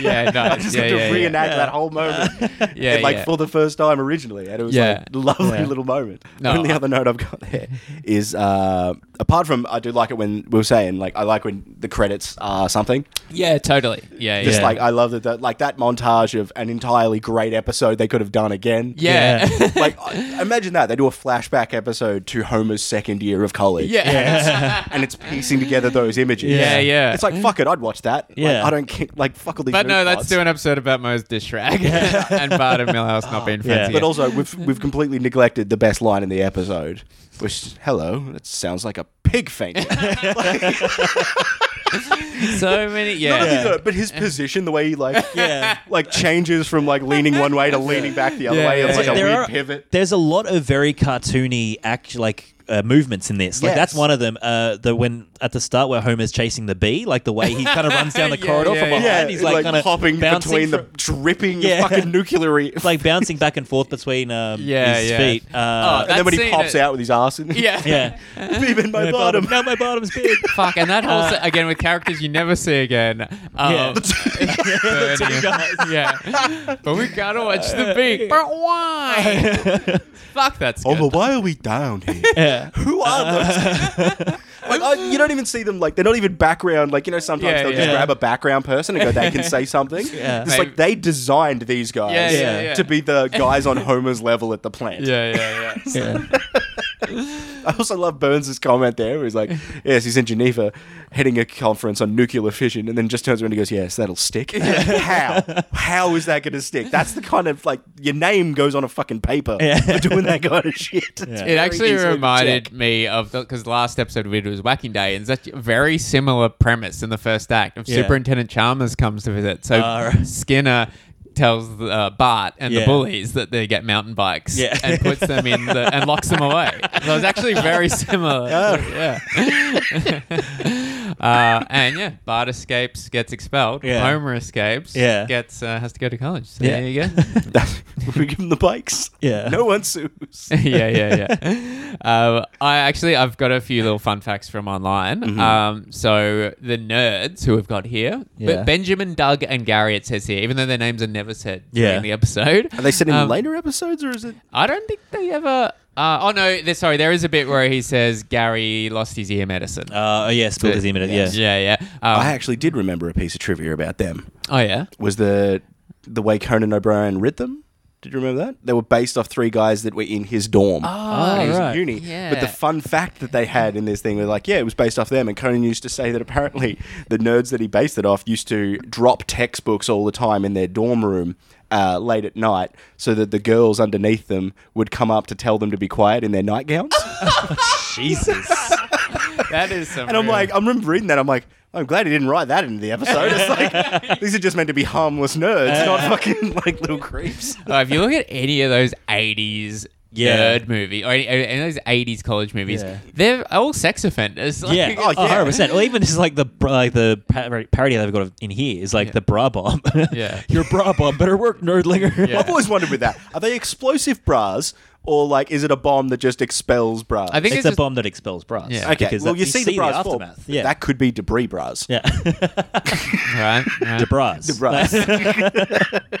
yeah, I nice. just Yeah, had to yeah, reenact yeah. that whole moment. Yeah, like yeah. for the first time originally, and it was Yeah. like a lovely Yeah. little moment. No, only I- other note I've got there is uh, apart from I do like it when we were saying like I like when the credits are something. Yeah, totally. Yeah, Just yeah. like I love that, that like that montage of an entirely great episode they could have done again. yeah. like imagine that they do a flashback episode to Homer's second year of college. yeah. and it's piecing together those images. Yeah, yeah. It's like fuck it, I'd watch that. Like, I don't care. Like fuck all these. But no, let's do an episode about Moe's dish rag and Bart and Milhouse not being friends. Yeah. But also, we've we've completely neglected the best line in the episode, which hello, that sounds like a pig faint. so many. Not Yeah. that, but his position, the way he like Yeah. like changes from like leaning one way to leaning back the other Yeah, way. It's like yeah. a There weird are- pivot. There's a lot of very cartoony act like uh, movements in this. Like that's one of them. Uh, the when at the start where Homer's chasing the bee, like the way he kind of runs down the Yeah, corridor yeah, from behind. yeah. He's like, kind of hopping bouncing between from- the dripping Yeah. fucking nuclear. like bouncing back and forth between um, Yeah, his yeah. feet. Oh, Uh, and then when he pops it- out with his ass in, Yeah. yeah, beep in my bottom. Now my bottom's big. Fuck, and that whole Uh, se- again with characters you never see again. Um, Yeah. Bernie two guys. yeah, but we gotta watch the beak. But why? Fuck, that's Oh, good. but why are we down here? Yeah. Who are those? like, I, you don't even see them like they're not even background. Like you know, sometimes Yeah, they'll just yeah. grab a background person and go, they can say something. Yeah. It's like they designed these guys Yeah, yeah, yeah. to be the guys on Homer's level at the plant. Yeah, yeah, yeah. Yeah. I also love Burns' comment there. Where he's like, "Yes, he's in Geneva, heading a conference on nuclear fission," and then just turns around and goes, "Yes, that'll stick." How? How is that going to stick? That's the kind of like your name goes on a fucking paper Yeah. for doing that kind of shit. It's It actually reminded me of because the, last episode we did was Whacking Day, and it's such a very similar premise in the first act. Of Yeah. Superintendent Chalmers comes to visit, so ah, right. Skinner tells uh, Bart and the bullies that they get mountain bikes Yeah. and puts them in the, and locks them away. So it's actually very similar. Yeah. uh, and yeah, Bart escapes, gets expelled. Yeah. Homer escapes. Yeah. Gets uh, has to go to college. So Yeah. there you go. We give them the bikes. Yeah. No one sues. yeah, yeah, yeah. Um, I actually I've got a few little fun facts from online. Mm-hmm. Um, so the nerds who we've got here, Yeah. but Benjamin, Doug, and Gary. It says here, even though their names are never said Yeah. during the episode. Are they said in Um, later episodes, or is it? I don't think they ever. Uh, oh no, there, sorry. There is a bit where he says Gary lost his ear medicine. Uh, oh yeah, spilled his image. Yes. Yeah. yeah, yeah. Um, I actually did remember a piece of trivia about them. oh yeah. Was the the way Conan O'Brien writ them? Did you remember that? They were based off three guys that were in his dorm. Oh, when he was right. at uni. Yeah. But the fun fact that they had in this thing was like, yeah, it was based off them. And Conan used to say that apparently the nerds that he based it off used to drop textbooks all the time in their dorm room uh, late at night so that the girls underneath them would come up to tell them to be quiet in their nightgowns. Jesus. that is some. and I'm real- like, I remember reading that. I'm like, I'm glad he didn't write that into the episode. It's like, these are just meant to be harmless nerds, not fucking like little creeps. Oh, if you look at any of those 80s Yeah. nerd movie or any, any of those 80s college movies, Yeah. they're all sex offenders. Like, Yeah, Oh, yeah. 100%. Or even just like the bra- like the par- parody they've got in here is like Yeah. the bra bomb. Yeah. Your bra bomb better work, nerdlinger. Yeah. I've always wondered with that. Are they explosive bras or like is it a bomb that just expels bras? I think It's, it's a just- bomb that expels bras. Yeah. Okay, because well, that- you, see, the bras fall. aftermath. Yeah, that could be debris bras. yeah, right. right. the bras. The bras.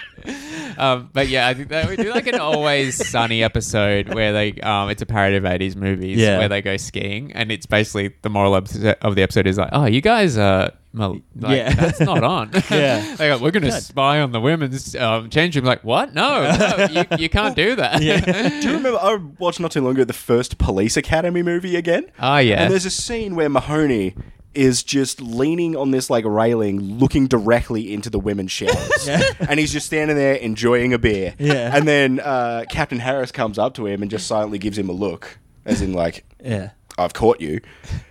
Um, but yeah, I think that we do like an always sunny episode where they um, it's a parody of eighties movies Yeah. where they go skiing, and it's basically the moral of the episode is like, oh, you guys are. Well, like, Yeah. that's not on. Yeah. they go, we're going to spy on the women's um, change room. Like, what? No, no you, you can't do that. Yeah. Do you remember? I watched not too long ago the first Police Academy movie again. Oh yeah. And there's a scene where Mahoney is just leaning on this like railing, looking directly into the women's showers, and he's just standing there enjoying a beer. Yeah. And then uh, Captain Harris comes up to him and just silently gives him a look, as in like, yeah. I've caught you.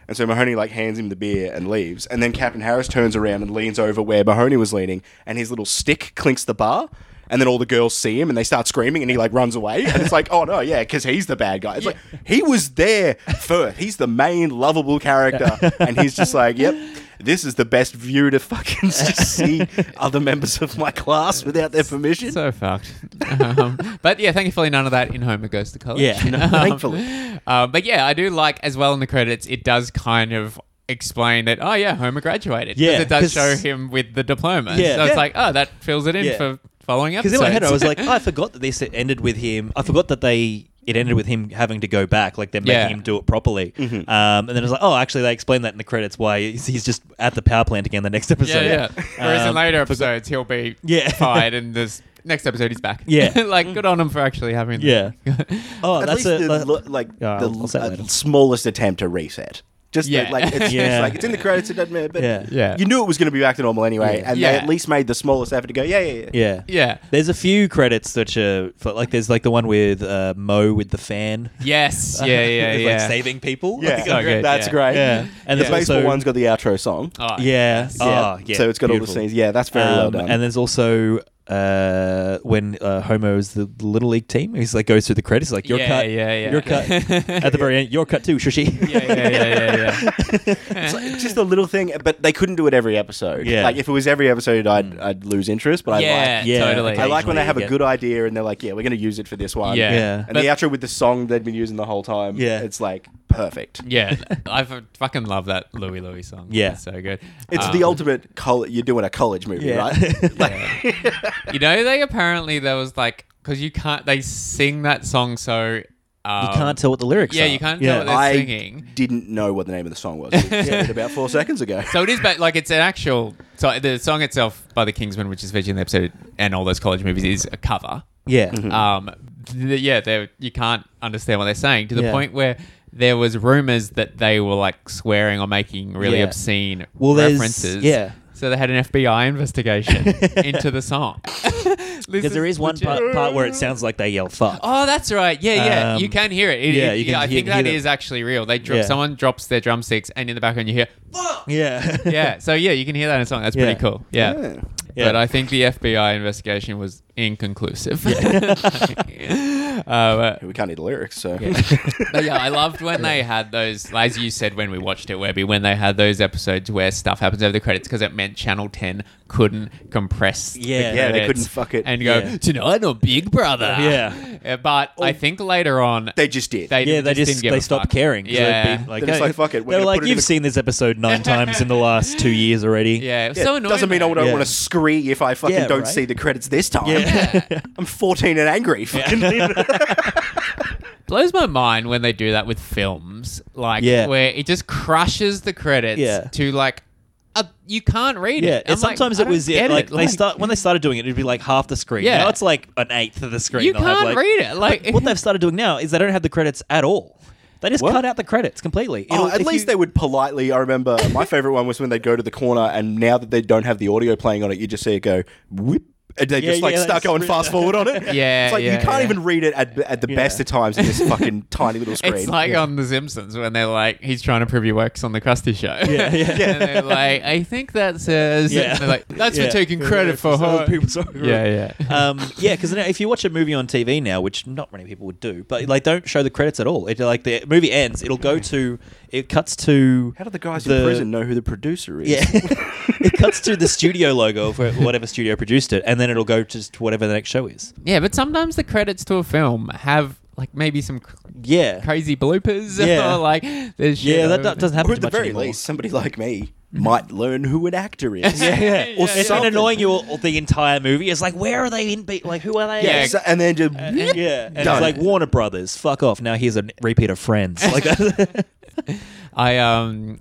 And so Mahoney like hands him the beer and leaves. And then Captain Harris turns around and leans over where Mahoney was leaning, and his little stick clinks the bar. And then all the girls see him and they start screaming, and he like runs away. And it's like, oh no, yeah, because he's the bad guy. It's like he was there first. He's the main lovable character, and he's just like, yep. This is the best view to fucking just see other members of my class without their permission. so fucked. um, but yeah, thankfully none of that in Homer Goes to College. Yeah. No, Um, thankfully. uh, but yeah, I do like as well in the credits. It does kind of explain that. Oh yeah, Homer graduated Yeah, it does show him with the diploma. Yeah. so it's Yeah. like, oh, that fills it in Yeah. for following Because episodes. in my head, I was like, oh, I forgot that this ended with him. I forgot that they it ended with him having to go back, like they're making Yeah. him do it properly. Um, and then I was like, oh, actually, they explained that in the credits why he's, he's just at the power plant again the next episode. yeah, yeah. Whereas in Um, later episodes, he'll be Yeah. fired, and this next episode he's back. Yeah. like good on him for actually having. Yeah. Oh, At that's least a the, lo- like Yeah, the I'll- I'll say it uh, later. smallest attempt to reset. Just the- Yeah. like it's, it's like it's in the credits. It doesn't matter, but Yeah. Yeah. you knew it was going to be back to normal anyway, Yeah. and Yeah. they at least made the smallest effort to go. Yeah, yeah, yeah. yeah. yeah. There's a few credits that are for, like there's like the one with uh, Moe with the fan. Yes. Yeah. Yeah. With, yeah. like saving people. Yeah, Like, So good, that's yeah. great. yeah. And the there's baseball also one's got the outro song. Oh, yeah. Yeah. Oh, yeah. so it's got all the scenes. Yeah, that's very well Um, done. And there's also uh, when uh, Homer is the little league team. He's like goes through the credits like your Yeah, cut, yeah, yeah. your cut. At the very end, your cut too, Shushi. yeah, yeah, yeah, yeah, yeah. it's like, just a little thing, but they couldn't do it every episode. Yeah. like if it was every episode, I'd I'd lose interest. But I yeah, like Yeah, totally. I like when they have a good idea and they're like, yeah, we're going to use it for this one. Yeah. Yeah. and But- the outro with the song they've been using the whole time. Yeah. it's like perfect. Yeah, I fucking love that Louie Louie song. Yeah. it's so good. It's Um, the ultimate. Col- you're doing a college movie, Yeah. right? You know, they apparently there was like because you can't. They sing that song so. Um, you can't tell what the lyrics Yeah, are. Yeah, you can't yeah. tell what they're I singing. didn't know what the name of the song was. About four seconds ago. So it is, but like it's an actual. So the song itself by the Kingsmen, which is featured in the episode, and all those college movies, is a cover. Yeah. Um, th- yeah, they you can't understand what they're saying to the Yeah. point where there was rumors that they were like swearing or making really Yeah. obscene Well, there's- references. yeah. So they had an FBI investigation into the song. Because there is one part, part where it sounds like they yell "fuck." Oh, that's right. Yeah, yeah. Um, you can hear it. It- yeah, it- you can I hear- think that hear is actually real. They drop Yeah. someone drops their drumsticks, and in the background you hear. FUCK! Yeah. Yeah. So yeah, you can hear that in a song. That's Yeah. pretty cool. Yeah. Yeah. Yeah. But I think the FBI investigation was inconclusive. Uh, We can't hear the lyrics, so. But yeah, I loved when they had those, as you said when we watched it, Webby, when they had those episodes where stuff happens over the credits because it meant Channel 10 couldn't compress. the Yeah. Yeah, they couldn't fuck it. And go, Yeah. tonight on Big Brother. Yeah. Uh, But I think later on, they just did. they, yeah, they just, didn't give they a stopped fuck. caring. 'cause they'd Yeah. be They're just like, "Fuck it, we're They were gonna like, put it in "You've the- seen this episode nine times in the last two years already." Yeah, it was Yeah, so annoying. doesn't mean I though. don't Yeah. want to scree if I fucking Yeah, don't right. see the credits this time. Yeah. I'm 14 and angry. Fucking blows my mind when they do that with films, like Yeah. where it just crushes the credits Yeah. to like. Uh, you can't read Yeah, it. and I'm like, sometimes it was yeah, get like it. they start when they started doing it, it'd be like half the screen. Yeah. now it's like an eighth of the screen. You They'll have, can't like- read it. Like what they've started doing now is they don't have the credits at all. They just What? cut out the credits completely. Oh, It'll- at least you- they would politely. I remember my favorite one was when they'd go to the corner, and now that they don't have the audio playing on it, you just see it go whip, and they Yeah, just like yeah, start that's going really- fast forward on it. Yeah, it's like yeah, you can't yeah. even read it at, at the Yeah. best of times in this fucking tiny little screen. It's like on The Simpsons when they're like, he's trying to prove he works on the Krusty show. Yeah, yeah. and they're like, I think that says. Yeah. Like, that's Yeah. for taking credit for so her. people- sorry. Yeah, yeah. um, yeah, because if you watch a movie on TV now, which not many people would do, but like don't show the credits at all. It like the movie ends, it'll go to it cuts to How do the guys the- in prison know who the producer is? yeah, it cuts to the studio logo for whatever studio produced it, and then it'll go just to whatever the next show is. Yeah, but sometimes the credits to a film have like maybe some cr- Yeah. crazy bloopers Yeah. or like there's shit Yeah, that, over- that doesn't Or happen at too the much very anymore. least, somebody like me might learn who an actor is. Yeah, yeah. Yeah, Or yeah, it's been annoying you all, all the entire movie. It's like, where are they in? Be- like, who are they? Yeah. So- and then just yeah. And Done. it's like Warner Brothers. Fuck off. Now here's a repeat of Friends. Like, I um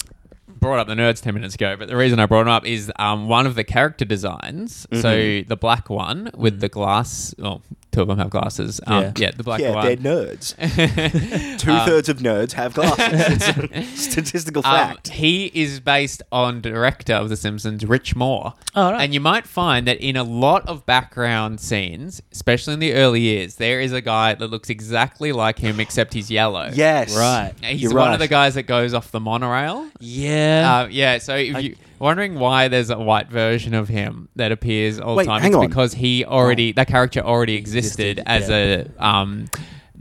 brought up the nerds 10 minutes ago, but the reason I brought them up is um, one of the character designs. So the black one with the glass, well, two of them have glasses. Um, Yeah. yeah. the black yeah, one. they're nerds. Two thirds of nerds have glasses. It's a statistical Um, fact. he is based on director of The Simpsons, Rich Moore. Oh, right. And you might find that in a lot of background scenes, especially in the early years, there is a guy that looks exactly like him, except he's yellow. yes, right. He's You're one right. of the guys that goes off the monorail. yeah. Uh, yeah, so if you wondering why there's a white version of him that appears all Wait, the time, hang it's on. because he already that character already existed, Existed, as a um,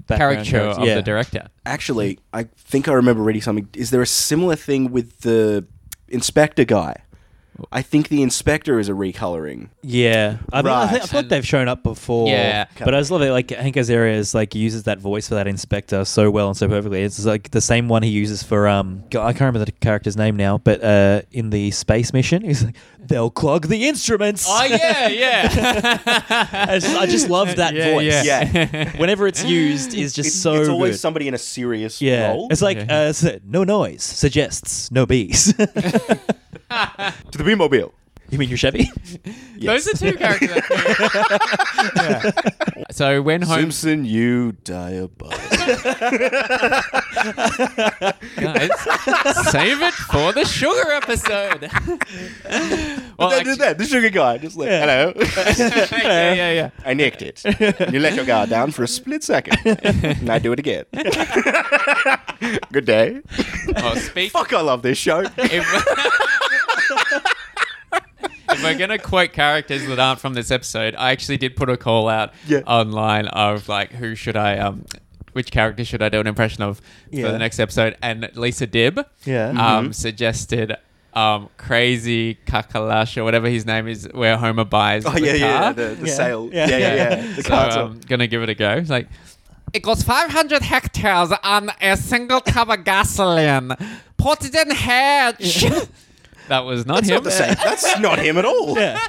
Background caricature character, of yeah. the director. Actually, I think I remember reading something. Is there a similar thing with the inspector guy? I think the inspector is a recoloring. Yeah, I mean, I, Right. think, I feel like they've shown up before. Yeah. but I just love it. Like Hank Azaria is like uses that voice for that inspector so well and so perfectly. It's like the same one he uses for um. God, I can't remember the character's name now, but uh, in the space mission, he's like, "They'll clog the instruments." Oh yeah, yeah. I, just, I just love that Yeah, voice. Yeah. Yeah. Whenever it's used, is just It's, so it's always good. somebody in a serious yeah, role. it's like Yeah. uh, s- no noise suggests no bees. to the B-mobile. you mean your Chevy? Those are two characters. Yeah. So when Holmes Simpson, you die diabolical. guys, save it for the sugar episode. well, They did that. The sugar guy, just like, hello. yeah, yeah, yeah. I nicked it. You let your guard down for a split second. and I do it again. Good day. Oh, speak. Fuck, I love this show. if, if we're gonna quote characters that aren't from this episode, I actually did put a call out Yeah. online of like who should I um which character should I do an impression of Yeah. for the next episode? And Lisa Dibb Yeah. um suggested um crazy Kakalash or whatever his name is where Homer buys Oh, the yeah, yeah. car. The, the Yeah. sale. Yeah. Yeah, yeah, yeah. The so car I'm gonna give it a go. It's like it goes 500 hectares on a single tub of gasoline. Put it in hedge. that was not That's him. not the same. That's not him at all. yeah.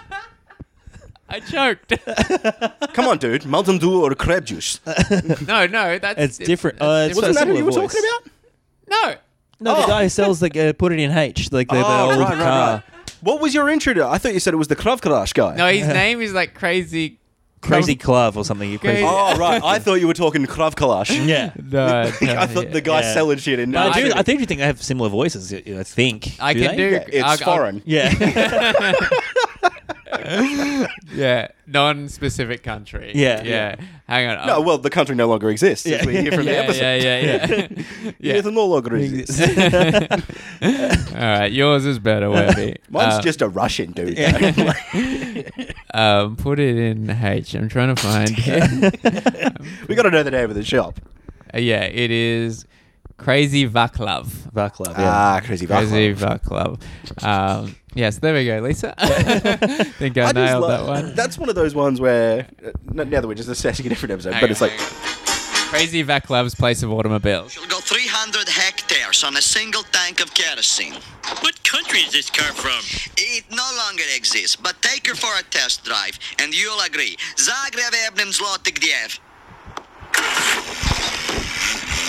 I choked. Come on, dude. Mountain Dew or crepe juice. no, no, that's It's different. Uh, it's Wasn't so that who you were similar talking about? No. No, the Oh. guy who sells the uh, put it in H, like the, the oh, old right, right, car. right. What was your intro to? I thought you said it was the Khlav Kalash guy. No, his name is like crazy. Crazy Club or something. You crazy. Crazy- Oh, right. I thought you were talking Khlav Kalash. Yeah. No, I thought the guy Yeah. selling shit in. No, I, I do, do. I think you think they have similar voices. I I think. I Do can they? do. Yeah, it's I'll- I'll- foreign. Yeah. Yeah, non-specific country. Yeah. yeah. Hang on. No, well, the country no longer exists. As Yeah. we hear from the yeah, episode. yeah, yeah, yeah, yeah. It no longer exists. All right, yours is better, Webby. Mine's Uh, just a Russian dude. though. um, put it in H. I'm trying to find. we got to know the name of the shop. Uh, yeah, it is Crazy Vaclav. Vaclav. Yeah. Ah, crazy Crazy Vaclav. Vaclav. Um, yes, there we go, Lisa. think I, I nailed lo- that one. That's one of those ones where uh, n- now that we're just assessing a different episode, Hang but it's like hang on. Crazy Vaclav's place of automobiles. She'll go 300 hectares on a single tank of kerosene. What country is this car from? It no longer exists, but take her for a test drive, and you'll agree. Zagreb Ebnem Zlotik Diev.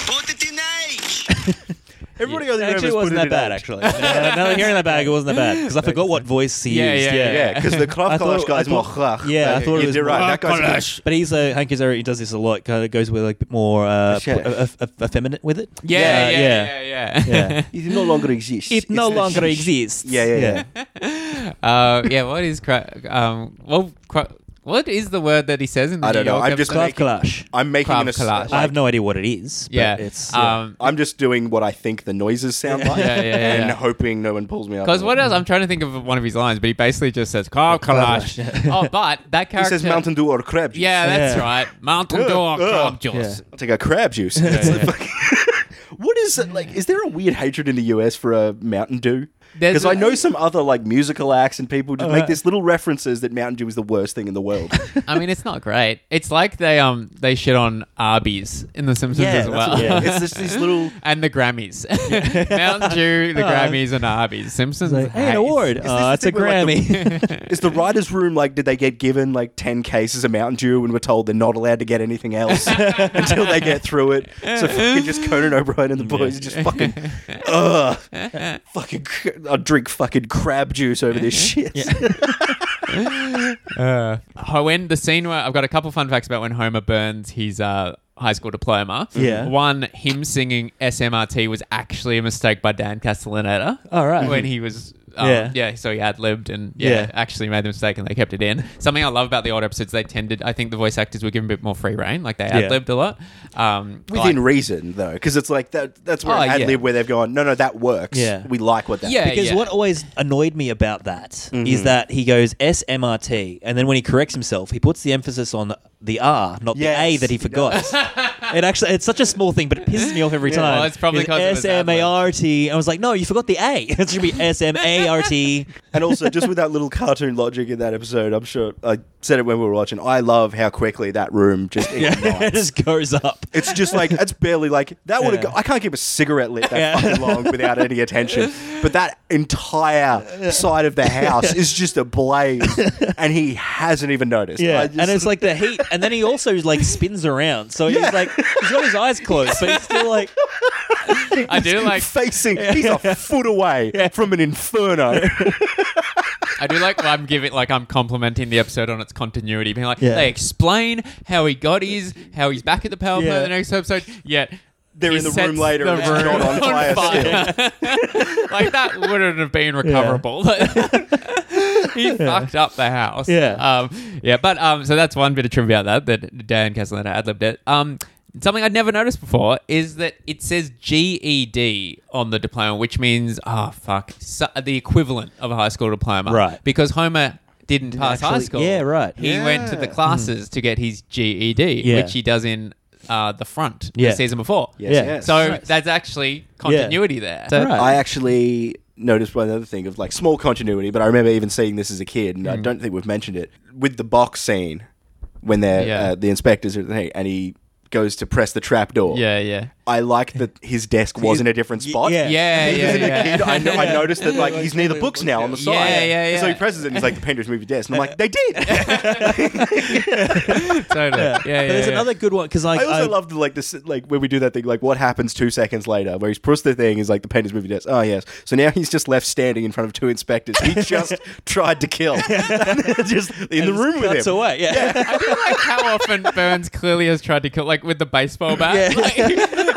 Put it in everybody on the actually road wasn't that bad, actually. now that I'm hearing that bag, it wasn't that bad. Because I forgot what voice he Yeah, used. yeah, Yeah, Yeah, because the Khlav I thought- Kalash guy's I more thought- chlach. Yeah, I thought it you was right. That guy's Kalash. But he's a Hank Azaria. He does this a lot. Kind of goes with like a bit more uh, Chef. p- eff- eff- effeminate with it. Yeah, yeah, Uh, yeah, yeah. yeah. It no longer exists. It no the longer sheesh. exists. Yeah, yeah, yeah. uh, yeah, what is cra- um? Well, cra- what is the word that he says in the I don't New know, York I'm just episode? Khlav Kalash. I'm making Khlav an ass- Kalash. I have no idea what it is. But Yeah, it's yeah. um, I'm just doing what I think the noises sound like, Yeah, yeah, yeah, and yeah. hoping no one pulls me up. Because what else? I'm trying to think of one of his lines, but he basically just says "Car Kalash." oh, but that He character says Mountain Dew or crab juice. Yeah, that's Yeah. right. Mountain Dew or Ugh. crab juice. I'll take a crab juice. It's yeah. like what is it like? Is there a weird hatred in the US for a Mountain Dew? There's Because I know some other like musical acts and people just make yeah. this little references that Mountain Dew is the worst thing in the world. I mean, it's not great. It's like they um they shit on Arby's in The Simpsons yeah, as that's well. what- yeah. It's just these little. and the Grammys. Mountain Dew, the. Grammys, and Arby's. Simpsons. Like, hey, an hates- award. this Oh, the it's a thing where, like, Grammy. Is the writers' room like? Did they get given like ten cases of Mountain Dew and were told they're not allowed to get anything else until they get through it? So fucking just Conan O'Brien and the boys are just fucking, ugh, fucking. Cr- I drink fucking crab juice over this shit. Uh, when the scene where I've got a couple fun facts about when Homer burns his uh, high school diploma. Yeah. One, him singing SMRT was actually a mistake by Dan Castellaneta. All right. When he was. Um, Yeah. yeah. so he ad libbed and yeah, Yeah. actually made the mistake and they kept it in. Something I love about the old episodes, they tended, I think the voice actors were given a bit more free reign, like they Yeah. ad libbed a lot. Um, Within like- reason, though, because it's like that. That's where Oh, ad lib yeah. where they've gone. No, no, that works. Yeah. we like what that. Yeah. Because what always annoyed me about that is Mm-hmm. that he goes SMRT, and then when he corrects himself, he puts the emphasis on the R, not the A Yes, that he he forgot. it actually, it's such a small thing, but it pisses me off every time. Well, it's probably 'cause it was S-M-A-R-T. I was like, no, you forgot the A. It should be S-M-A-R-T. And also, just with that little cartoon logic in that episode, I'm sure I said it when we were watching. I love how quickly that room just it ignites. just goes up. It's just like it's barely like that would have. Yeah. Go- I can't keep a cigarette lit that Yeah. fucking long without any attention. But that entire side of the house is just ablaze, and he hasn't even noticed. Yeah, I just- and it's like the heat, and then he also like spins around. So he's like, he's got his eyes closed, but he's still like, I do like facing. He's a foot away from an inferno. I do like I'm giving like I'm complimenting the episode on its continuity, being like Yeah. they explain how he got his, how he's back at the power plant Yeah. in the next episode. Yet They're he in the sets room later the and it's not on fire like that wouldn't have been recoverable. he fucked up the house. Yeah. um, yeah. But um, so that's one bit of trivia about that that Dan Castellaneta ad libbed it. Um. Something I'd never noticed before is that it says GED on the diploma, which means, oh, fuck, so, the equivalent of a high school diploma. Right. Because Homer didn't pass high school. yeah, right. He went to the Yeah. classes to get his GED, Yeah. which he does in uh, the front Yeah. the season before. Yes, Yeah. yes. So Nice. that's actually continuity there. So, Right. I actually noticed one other thing of like small continuity, but I remember even seeing this as a kid, and I Hmm. don't think we've mentioned it with the box scene when they're Yeah. uh, the inspectors are hey, and he goes to press the trap door. Yeah, yeah. I like that his desk was in a different spot. yeah. Yeah, Because yeah, in the yeah. kid, I, know, I noticed that like he's near the books now on the side. Yeah, yeah, And So he presses it and he's like the Pendra's movie desk. And I'm like, they did. totally. Yeah, yeah. But there's yeah. another good one because like I also I- love the like this like when we do that thing like what happens two seconds later where he's pushed the thing is like the Pendra's movie desk. Oh yes. So now he's just left standing in front of two inspectors. He just tried to kill. just in the room with cuts him. away. Yeah. I feel like how often Burns clearly has tried to kill, like with the baseball bat. Yeah. Like,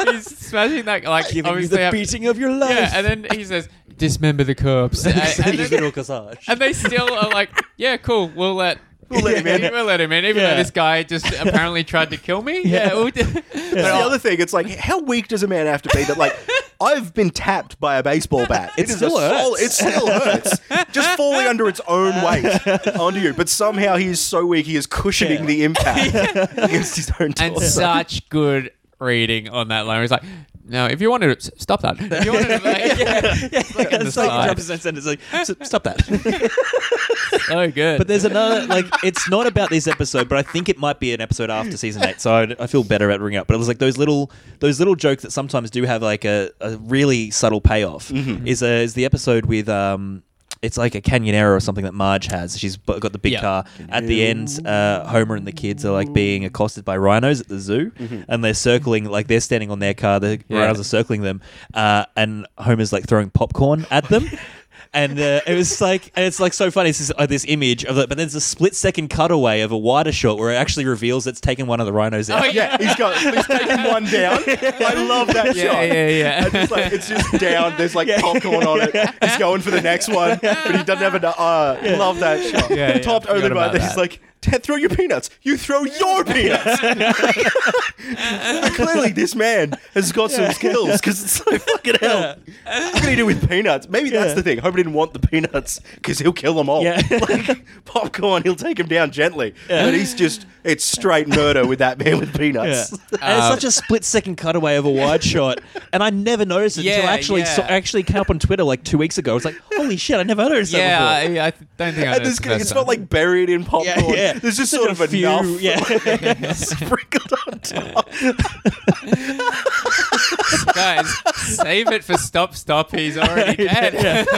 he's smashing that, like Giving you obviously. the have- beating of your life. yeah, and then he says, "Dismember the corpse," and, and Send then- little corsage. and they still are like, "Yeah, cool. We'll let." We'll let him in." We'll let him in, even Yeah. though this guy just apparently tried to kill me. Yeah, we'll do- That's the other thing. It's like, how weak does a man have to be that, like, I've been tapped by a baseball bat. It is still a hurts. It still hurts. Just falling under its own weight onto you. But somehow he is so weak, he is cushioning the impact against his own torso. and such good reading on that line. He's like, "No, if you wanted to stop that, if you wanted to, like, yeah, like on the It's like side. Jefferson said, it's like, stop that. so good." But there's another like it's not about this episode, but I think it might be an episode after season eight. So I, I feel better at bringing it up. But it was like those little those little jokes that sometimes do have like a, a really subtle payoff. Is a, is the episode with um. It's like a Canyonero or something that Marge has. She's b- got the big Yeah. car. At the end, uh, Homer and the kids are like being accosted by rhinos at the zoo, and they're circling like they're standing on their car. The Yeah. rhinos are circling them, uh, and Homer's like throwing popcorn at them. And uh, it was like, and it's like so funny. It's this, uh, this image of it, but then there's a split second cutaway of a wider shot where it actually reveals it's taken one of the rhinos out. Oh, yeah, he's got he's taken one down. I love that yeah, shot. yeah, yeah. And it's like it's just down. There's like popcorn on it. He's going for the next one, but he doesn't have enough. Uh, Love that shot. Yeah, yeah, Topped forgot only by this. that. He's like, Ted, throw your peanuts. You throw your peanuts. Clearly, this man has got some skills because it's like fucking hell. What can he do with peanuts? Maybe that's the thing. Hope he didn't want the peanuts because he'll kill them all. Yeah. like popcorn, he'll take him down gently. But he's just it's straight murder with that man with Yeah. peanuts. and it's such a split second cutaway of a wide shot, and I never noticed it until Yeah, I actually yeah. saw, actually came up on Twitter like two weeks ago. I was like, "Holy shit! I never noticed Yeah, that before." I, I don't think I And know. this, it's not like buried in popcorn. Yeah, yeah. There's just Just sort a of few, enough yeah. sprinkled on top. guys, save it for stop stop. He's already dead.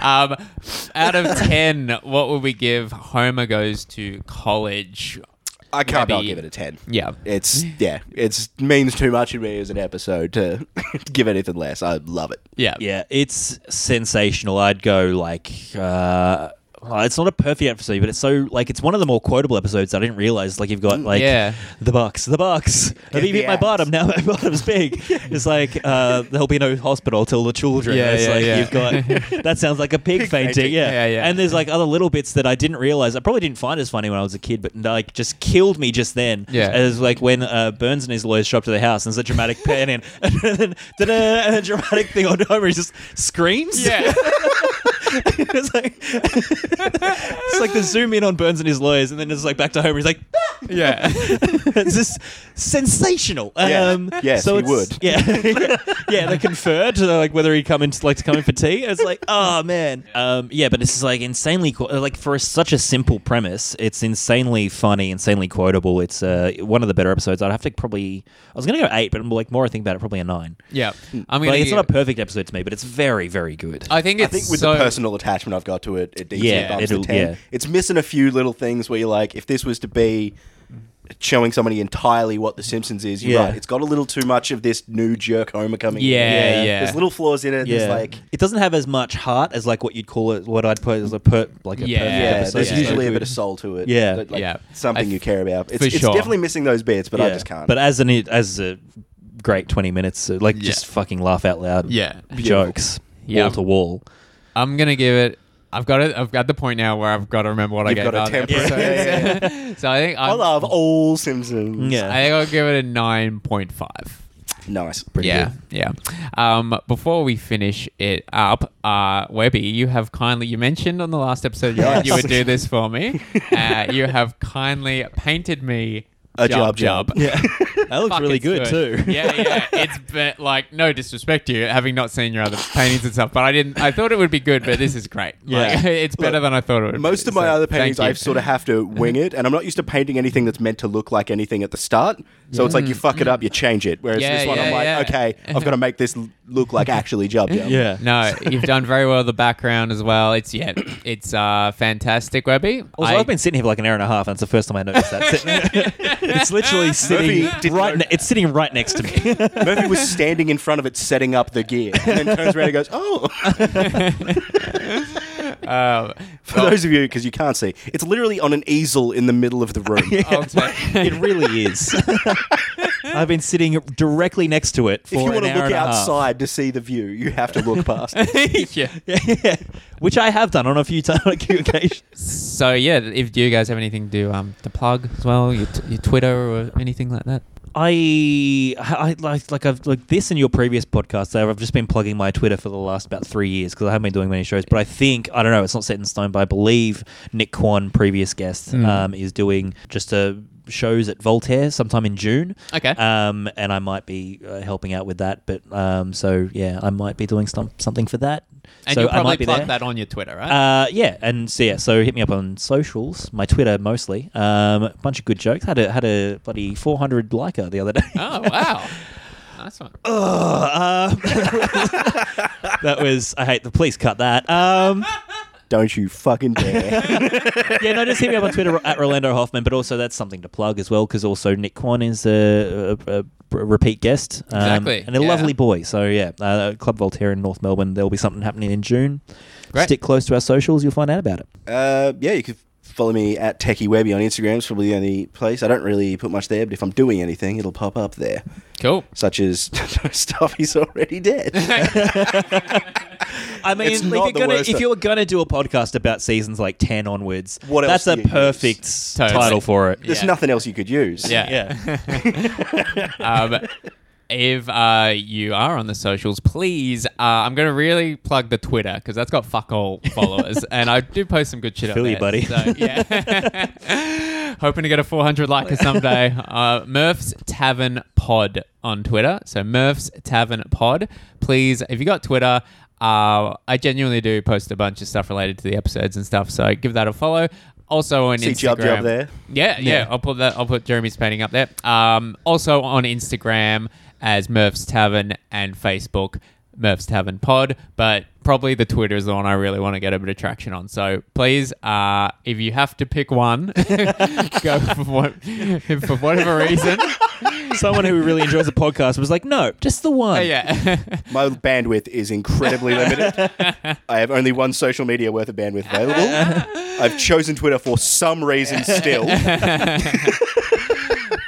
um, out of ten, what would we give? Homer goes to college. I can't not Maybe- give it a ten. Yeah. It's yeah, it's means too much to me as an episode to give anything less. I love it. Yeah. Yeah, it's sensational. I'd go like uh oh, it's not a perfect episode, but it's so like it's one of the more quotable episodes. I didn't realize like you've got like Yeah. the bucks, the bucks. Have you hit my bottom? Now my bottom's big. It's like uh, there'll be no hospital till the children. Yeah, it's yeah, like yeah. you've got that sounds like a pig, Pig fainting. fainting. Yeah. Yeah, yeah. And there's like other little bits that I didn't realize. I probably didn't find as funny when I was a kid, but like just killed me just then. Yeah. As like when uh, Burns and his lawyers show up to the house and there's a dramatic pan in and then and a dramatic thing on Homer. He just screams. Yeah. it's like it's like the zoom in on Burns and his lawyers, and then it's like back to Homer. He's like, yeah. it's just sensational. Yeah. Um, Yes, so he it's- would. Yeah, yeah. They conferred uh, like whether he'd come in like to come in for tea. It's like, oh man, um, yeah. But this is like insanely qu- like for such a simple premise. It's insanely funny, insanely quotable. It's uh, one of the better episodes. I'd have to probably. I was gonna go eight, but like more I think about it, probably a nine. Yeah. I'm gonna Like, it's give- not a perfect episode to me, but it's very, very good. I think I it's think with so, the personal attachment I've got to it, it easily Yeah, bumps to it'll- 10. yeah. It's missing a few little things where you're like, if this was to be showing somebody entirely what The Simpsons is, you're Yeah. right. It's got a little too much of this new jerk Homer coming in. Yeah, Yeah. yeah. There's little flaws in it. yeah, There's like, it doesn't have as much heart as like what you'd call it. What I'd put as a per like a Yeah. perfect yeah, episode. there's yeah. usually a bit of soul to it. Yeah. that, like, Yeah. Something I- you care about. It's, for it's sure. definitely missing those bits, but I Yeah. just can't. But as an as a great twenty minutes, uh, like Yeah. just fucking laugh out loud. Yeah. jokes Yeah. wall to wall. I'm gonna give it. I've got it. I've got the point now where I've got to remember what I You've gave got a other temperate- episodes. Yeah, so I think I I'm, love all Simpsons. Yeah. I think I'll give it a nine point five. Nice. yeah, yeah. Um, before we finish it up, uh, Webby, you have kindly you mentioned on the last episode you, Yes. you would do this for me. Uh, you have kindly painted me A Jub Jub. Yeah, that looks Fuck, really it's good, too. yeah, yeah. It's be- like no disrespect to you, having not seen your other paintings and stuff, but I didn't. I thought it would be good, but this is great. Like, Yeah. it's better Look, than I thought it would. Be. Most be, of my so other thank paintings, you. I sort of have to wing it, and I'm not used to painting anything that's meant to look like anything at the start. So it's like you fuck it up, you change it. Whereas Yeah, this one, yeah, I'm like, yeah. okay, I've got to make this l- look like actually Jub Jub. Yeah. No, you've done very well the background as well. It's yeah, it's uh, fantastic, Webby. Also, I- I've been sitting here for like an hour and a half, and it's the first time I noticed that. it's literally sitting Murphy didn't right. Ne- it's sitting right next to me. Murphy was standing in front of it, setting up the gear, and then turns around and goes, "Oh." um, For those of you, because you can't see, it's literally on an easel in the middle of the room. I'll take- it really is. I've been sitting directly next to it for If you an want to hour look and a half. outside to see the view, you have to look past. it. yeah. yeah, which I have done on a few times on a few occasions. So yeah, if do you guys have anything to um to plug as well, your, t- your Twitter or anything like that? I, I like like I've like this in your previous podcast. I've just been plugging my Twitter for the last about three years because I haven't been doing many shows. But I think I don't know. It's not set in stone. But I believe Nick Kwan, previous guest, Mm. um, is doing just a shows at Voltaire sometime in June. Okay. Um, and I might be uh, helping out with that. But um, so yeah, I might be doing some, something for that. and so you'll I probably might be plug there. that on your Twitter, right? Uh, yeah, and so yeah, so hit me up on socials, my Twitter mostly. Um, a bunch of good jokes. Had a had a bloody 400 liker the other day. oh wow, nice one. Um, that was I hate the police cut that. Um, Don't you fucking dare. yeah, no, just hit me up on Twitter at Rolando Hoffman. But also that's something to plug as well because also Nick Kwan is a, a, a repeat guest, um, Exactly, and a yeah. lovely boy. So yeah, uh, Club Voltaire in North Melbourne. There will be something happening in June. Great. Stick close to our socials, you'll find out about it. Uh, yeah, you could follow me at TechieWebby on Instagram. It's probably the only place. I don't really put much there, but if I'm doing anything, it'll pop up there, Cool. such as stuff he's already dead. I mean, It's if not you're the gonna worst if you're gonna do a podcast about seasons like ten onwards, What else that's do a you perfect Totally. title for it. There's Yeah. nothing else you could use. Yeah. Yeah. um, if uh, you are on the socials, please, uh, I'm going to really plug the Twitter because that's got fuck all followers. and I do post some good shit Feel up there. buddy. So, yeah. Hoping to get a 400 liker someday. Uh, Murph's Tavern Pod on Twitter. So Murph's Tavern Pod. Please, if you got Twitter, uh, I genuinely do post a bunch of stuff related to the episodes and stuff. So give that a follow. Also on See Instagram. Jub Jub there. Yeah, yeah, I'll put that. I'll put Jeremy's painting up there. Um, also on Instagram as Murph's Tavern and Facebook Murph's Tavern Pod. But probably the Twitter is the one I really want to get a bit of traction on. So please, uh, if you have to pick one, go for what for whatever reason. Someone who really enjoys the podcast was like, no, just the one. yeah, My bandwidth is incredibly limited. I have only one social media worth of bandwidth available. I've chosen Twitter for some reason still.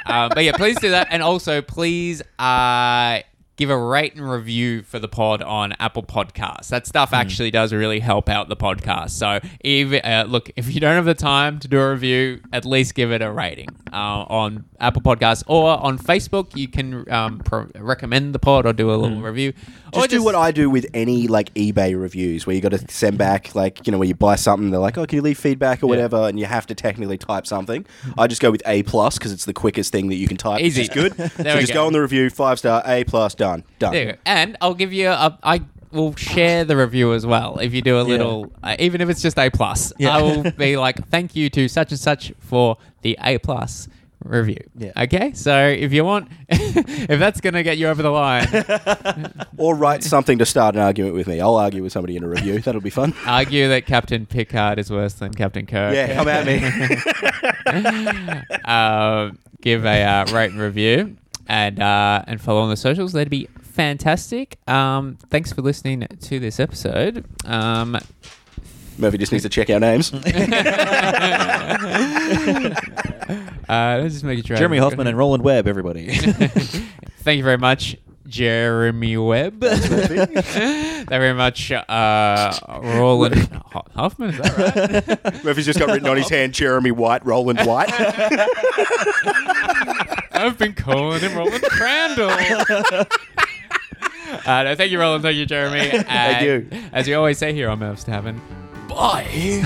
Um, but yeah, please do that, and also please uh, give a rate and review for the pod on Apple Podcasts. That stuff actually does really help out the podcast. So, if uh, look, if you don't have the time to do a review, at least give it a rating uh, on Apple Podcasts or on Facebook. You can um, pro- recommend the pod or do a little review. or Just do what I do with any like eBay reviews, where you got to send back like you know where you buy something, they're like, oh, can you leave feedback or whatever, and you have to technically type something. I just go with A plus because it's the quickest thing that you can type. Easy. Is good. So just go. go on the review, five star, A plus, done, done. There you go. And I'll give you a. I will share the review as well. If you do a little, uh, even if it's just A plus, Yeah. I will be like, thank you to such and such for the A plus review. Yeah. Okay. So if you want, if that's gonna get you over the line, Or write something to start an argument with me. I'll argue with somebody in a review. That'll be fun. argue that Captain Picard is worse than Captain Kirk. Yeah, come at me. uh, give a uh, rate and review and uh, and follow on the socials. That'd be fantastic. Um, thanks for listening to this episode. Um, Murphy just needs to check our names. uh, let's just make it sure. Jeremy Hoffman and Roland Webb, everybody. Thank you very much, Jeremy Webb. Thank you very much, uh, Roland Ho- Hoffman. Is that right? Murphy's just got written on his hand Jeremy White, Roland White. I've been calling him Roland Crandall. Uh, no, thank you, Roland. Thank you, Jeremy. Thank you. As we always say here on Murph's Tavern, bye.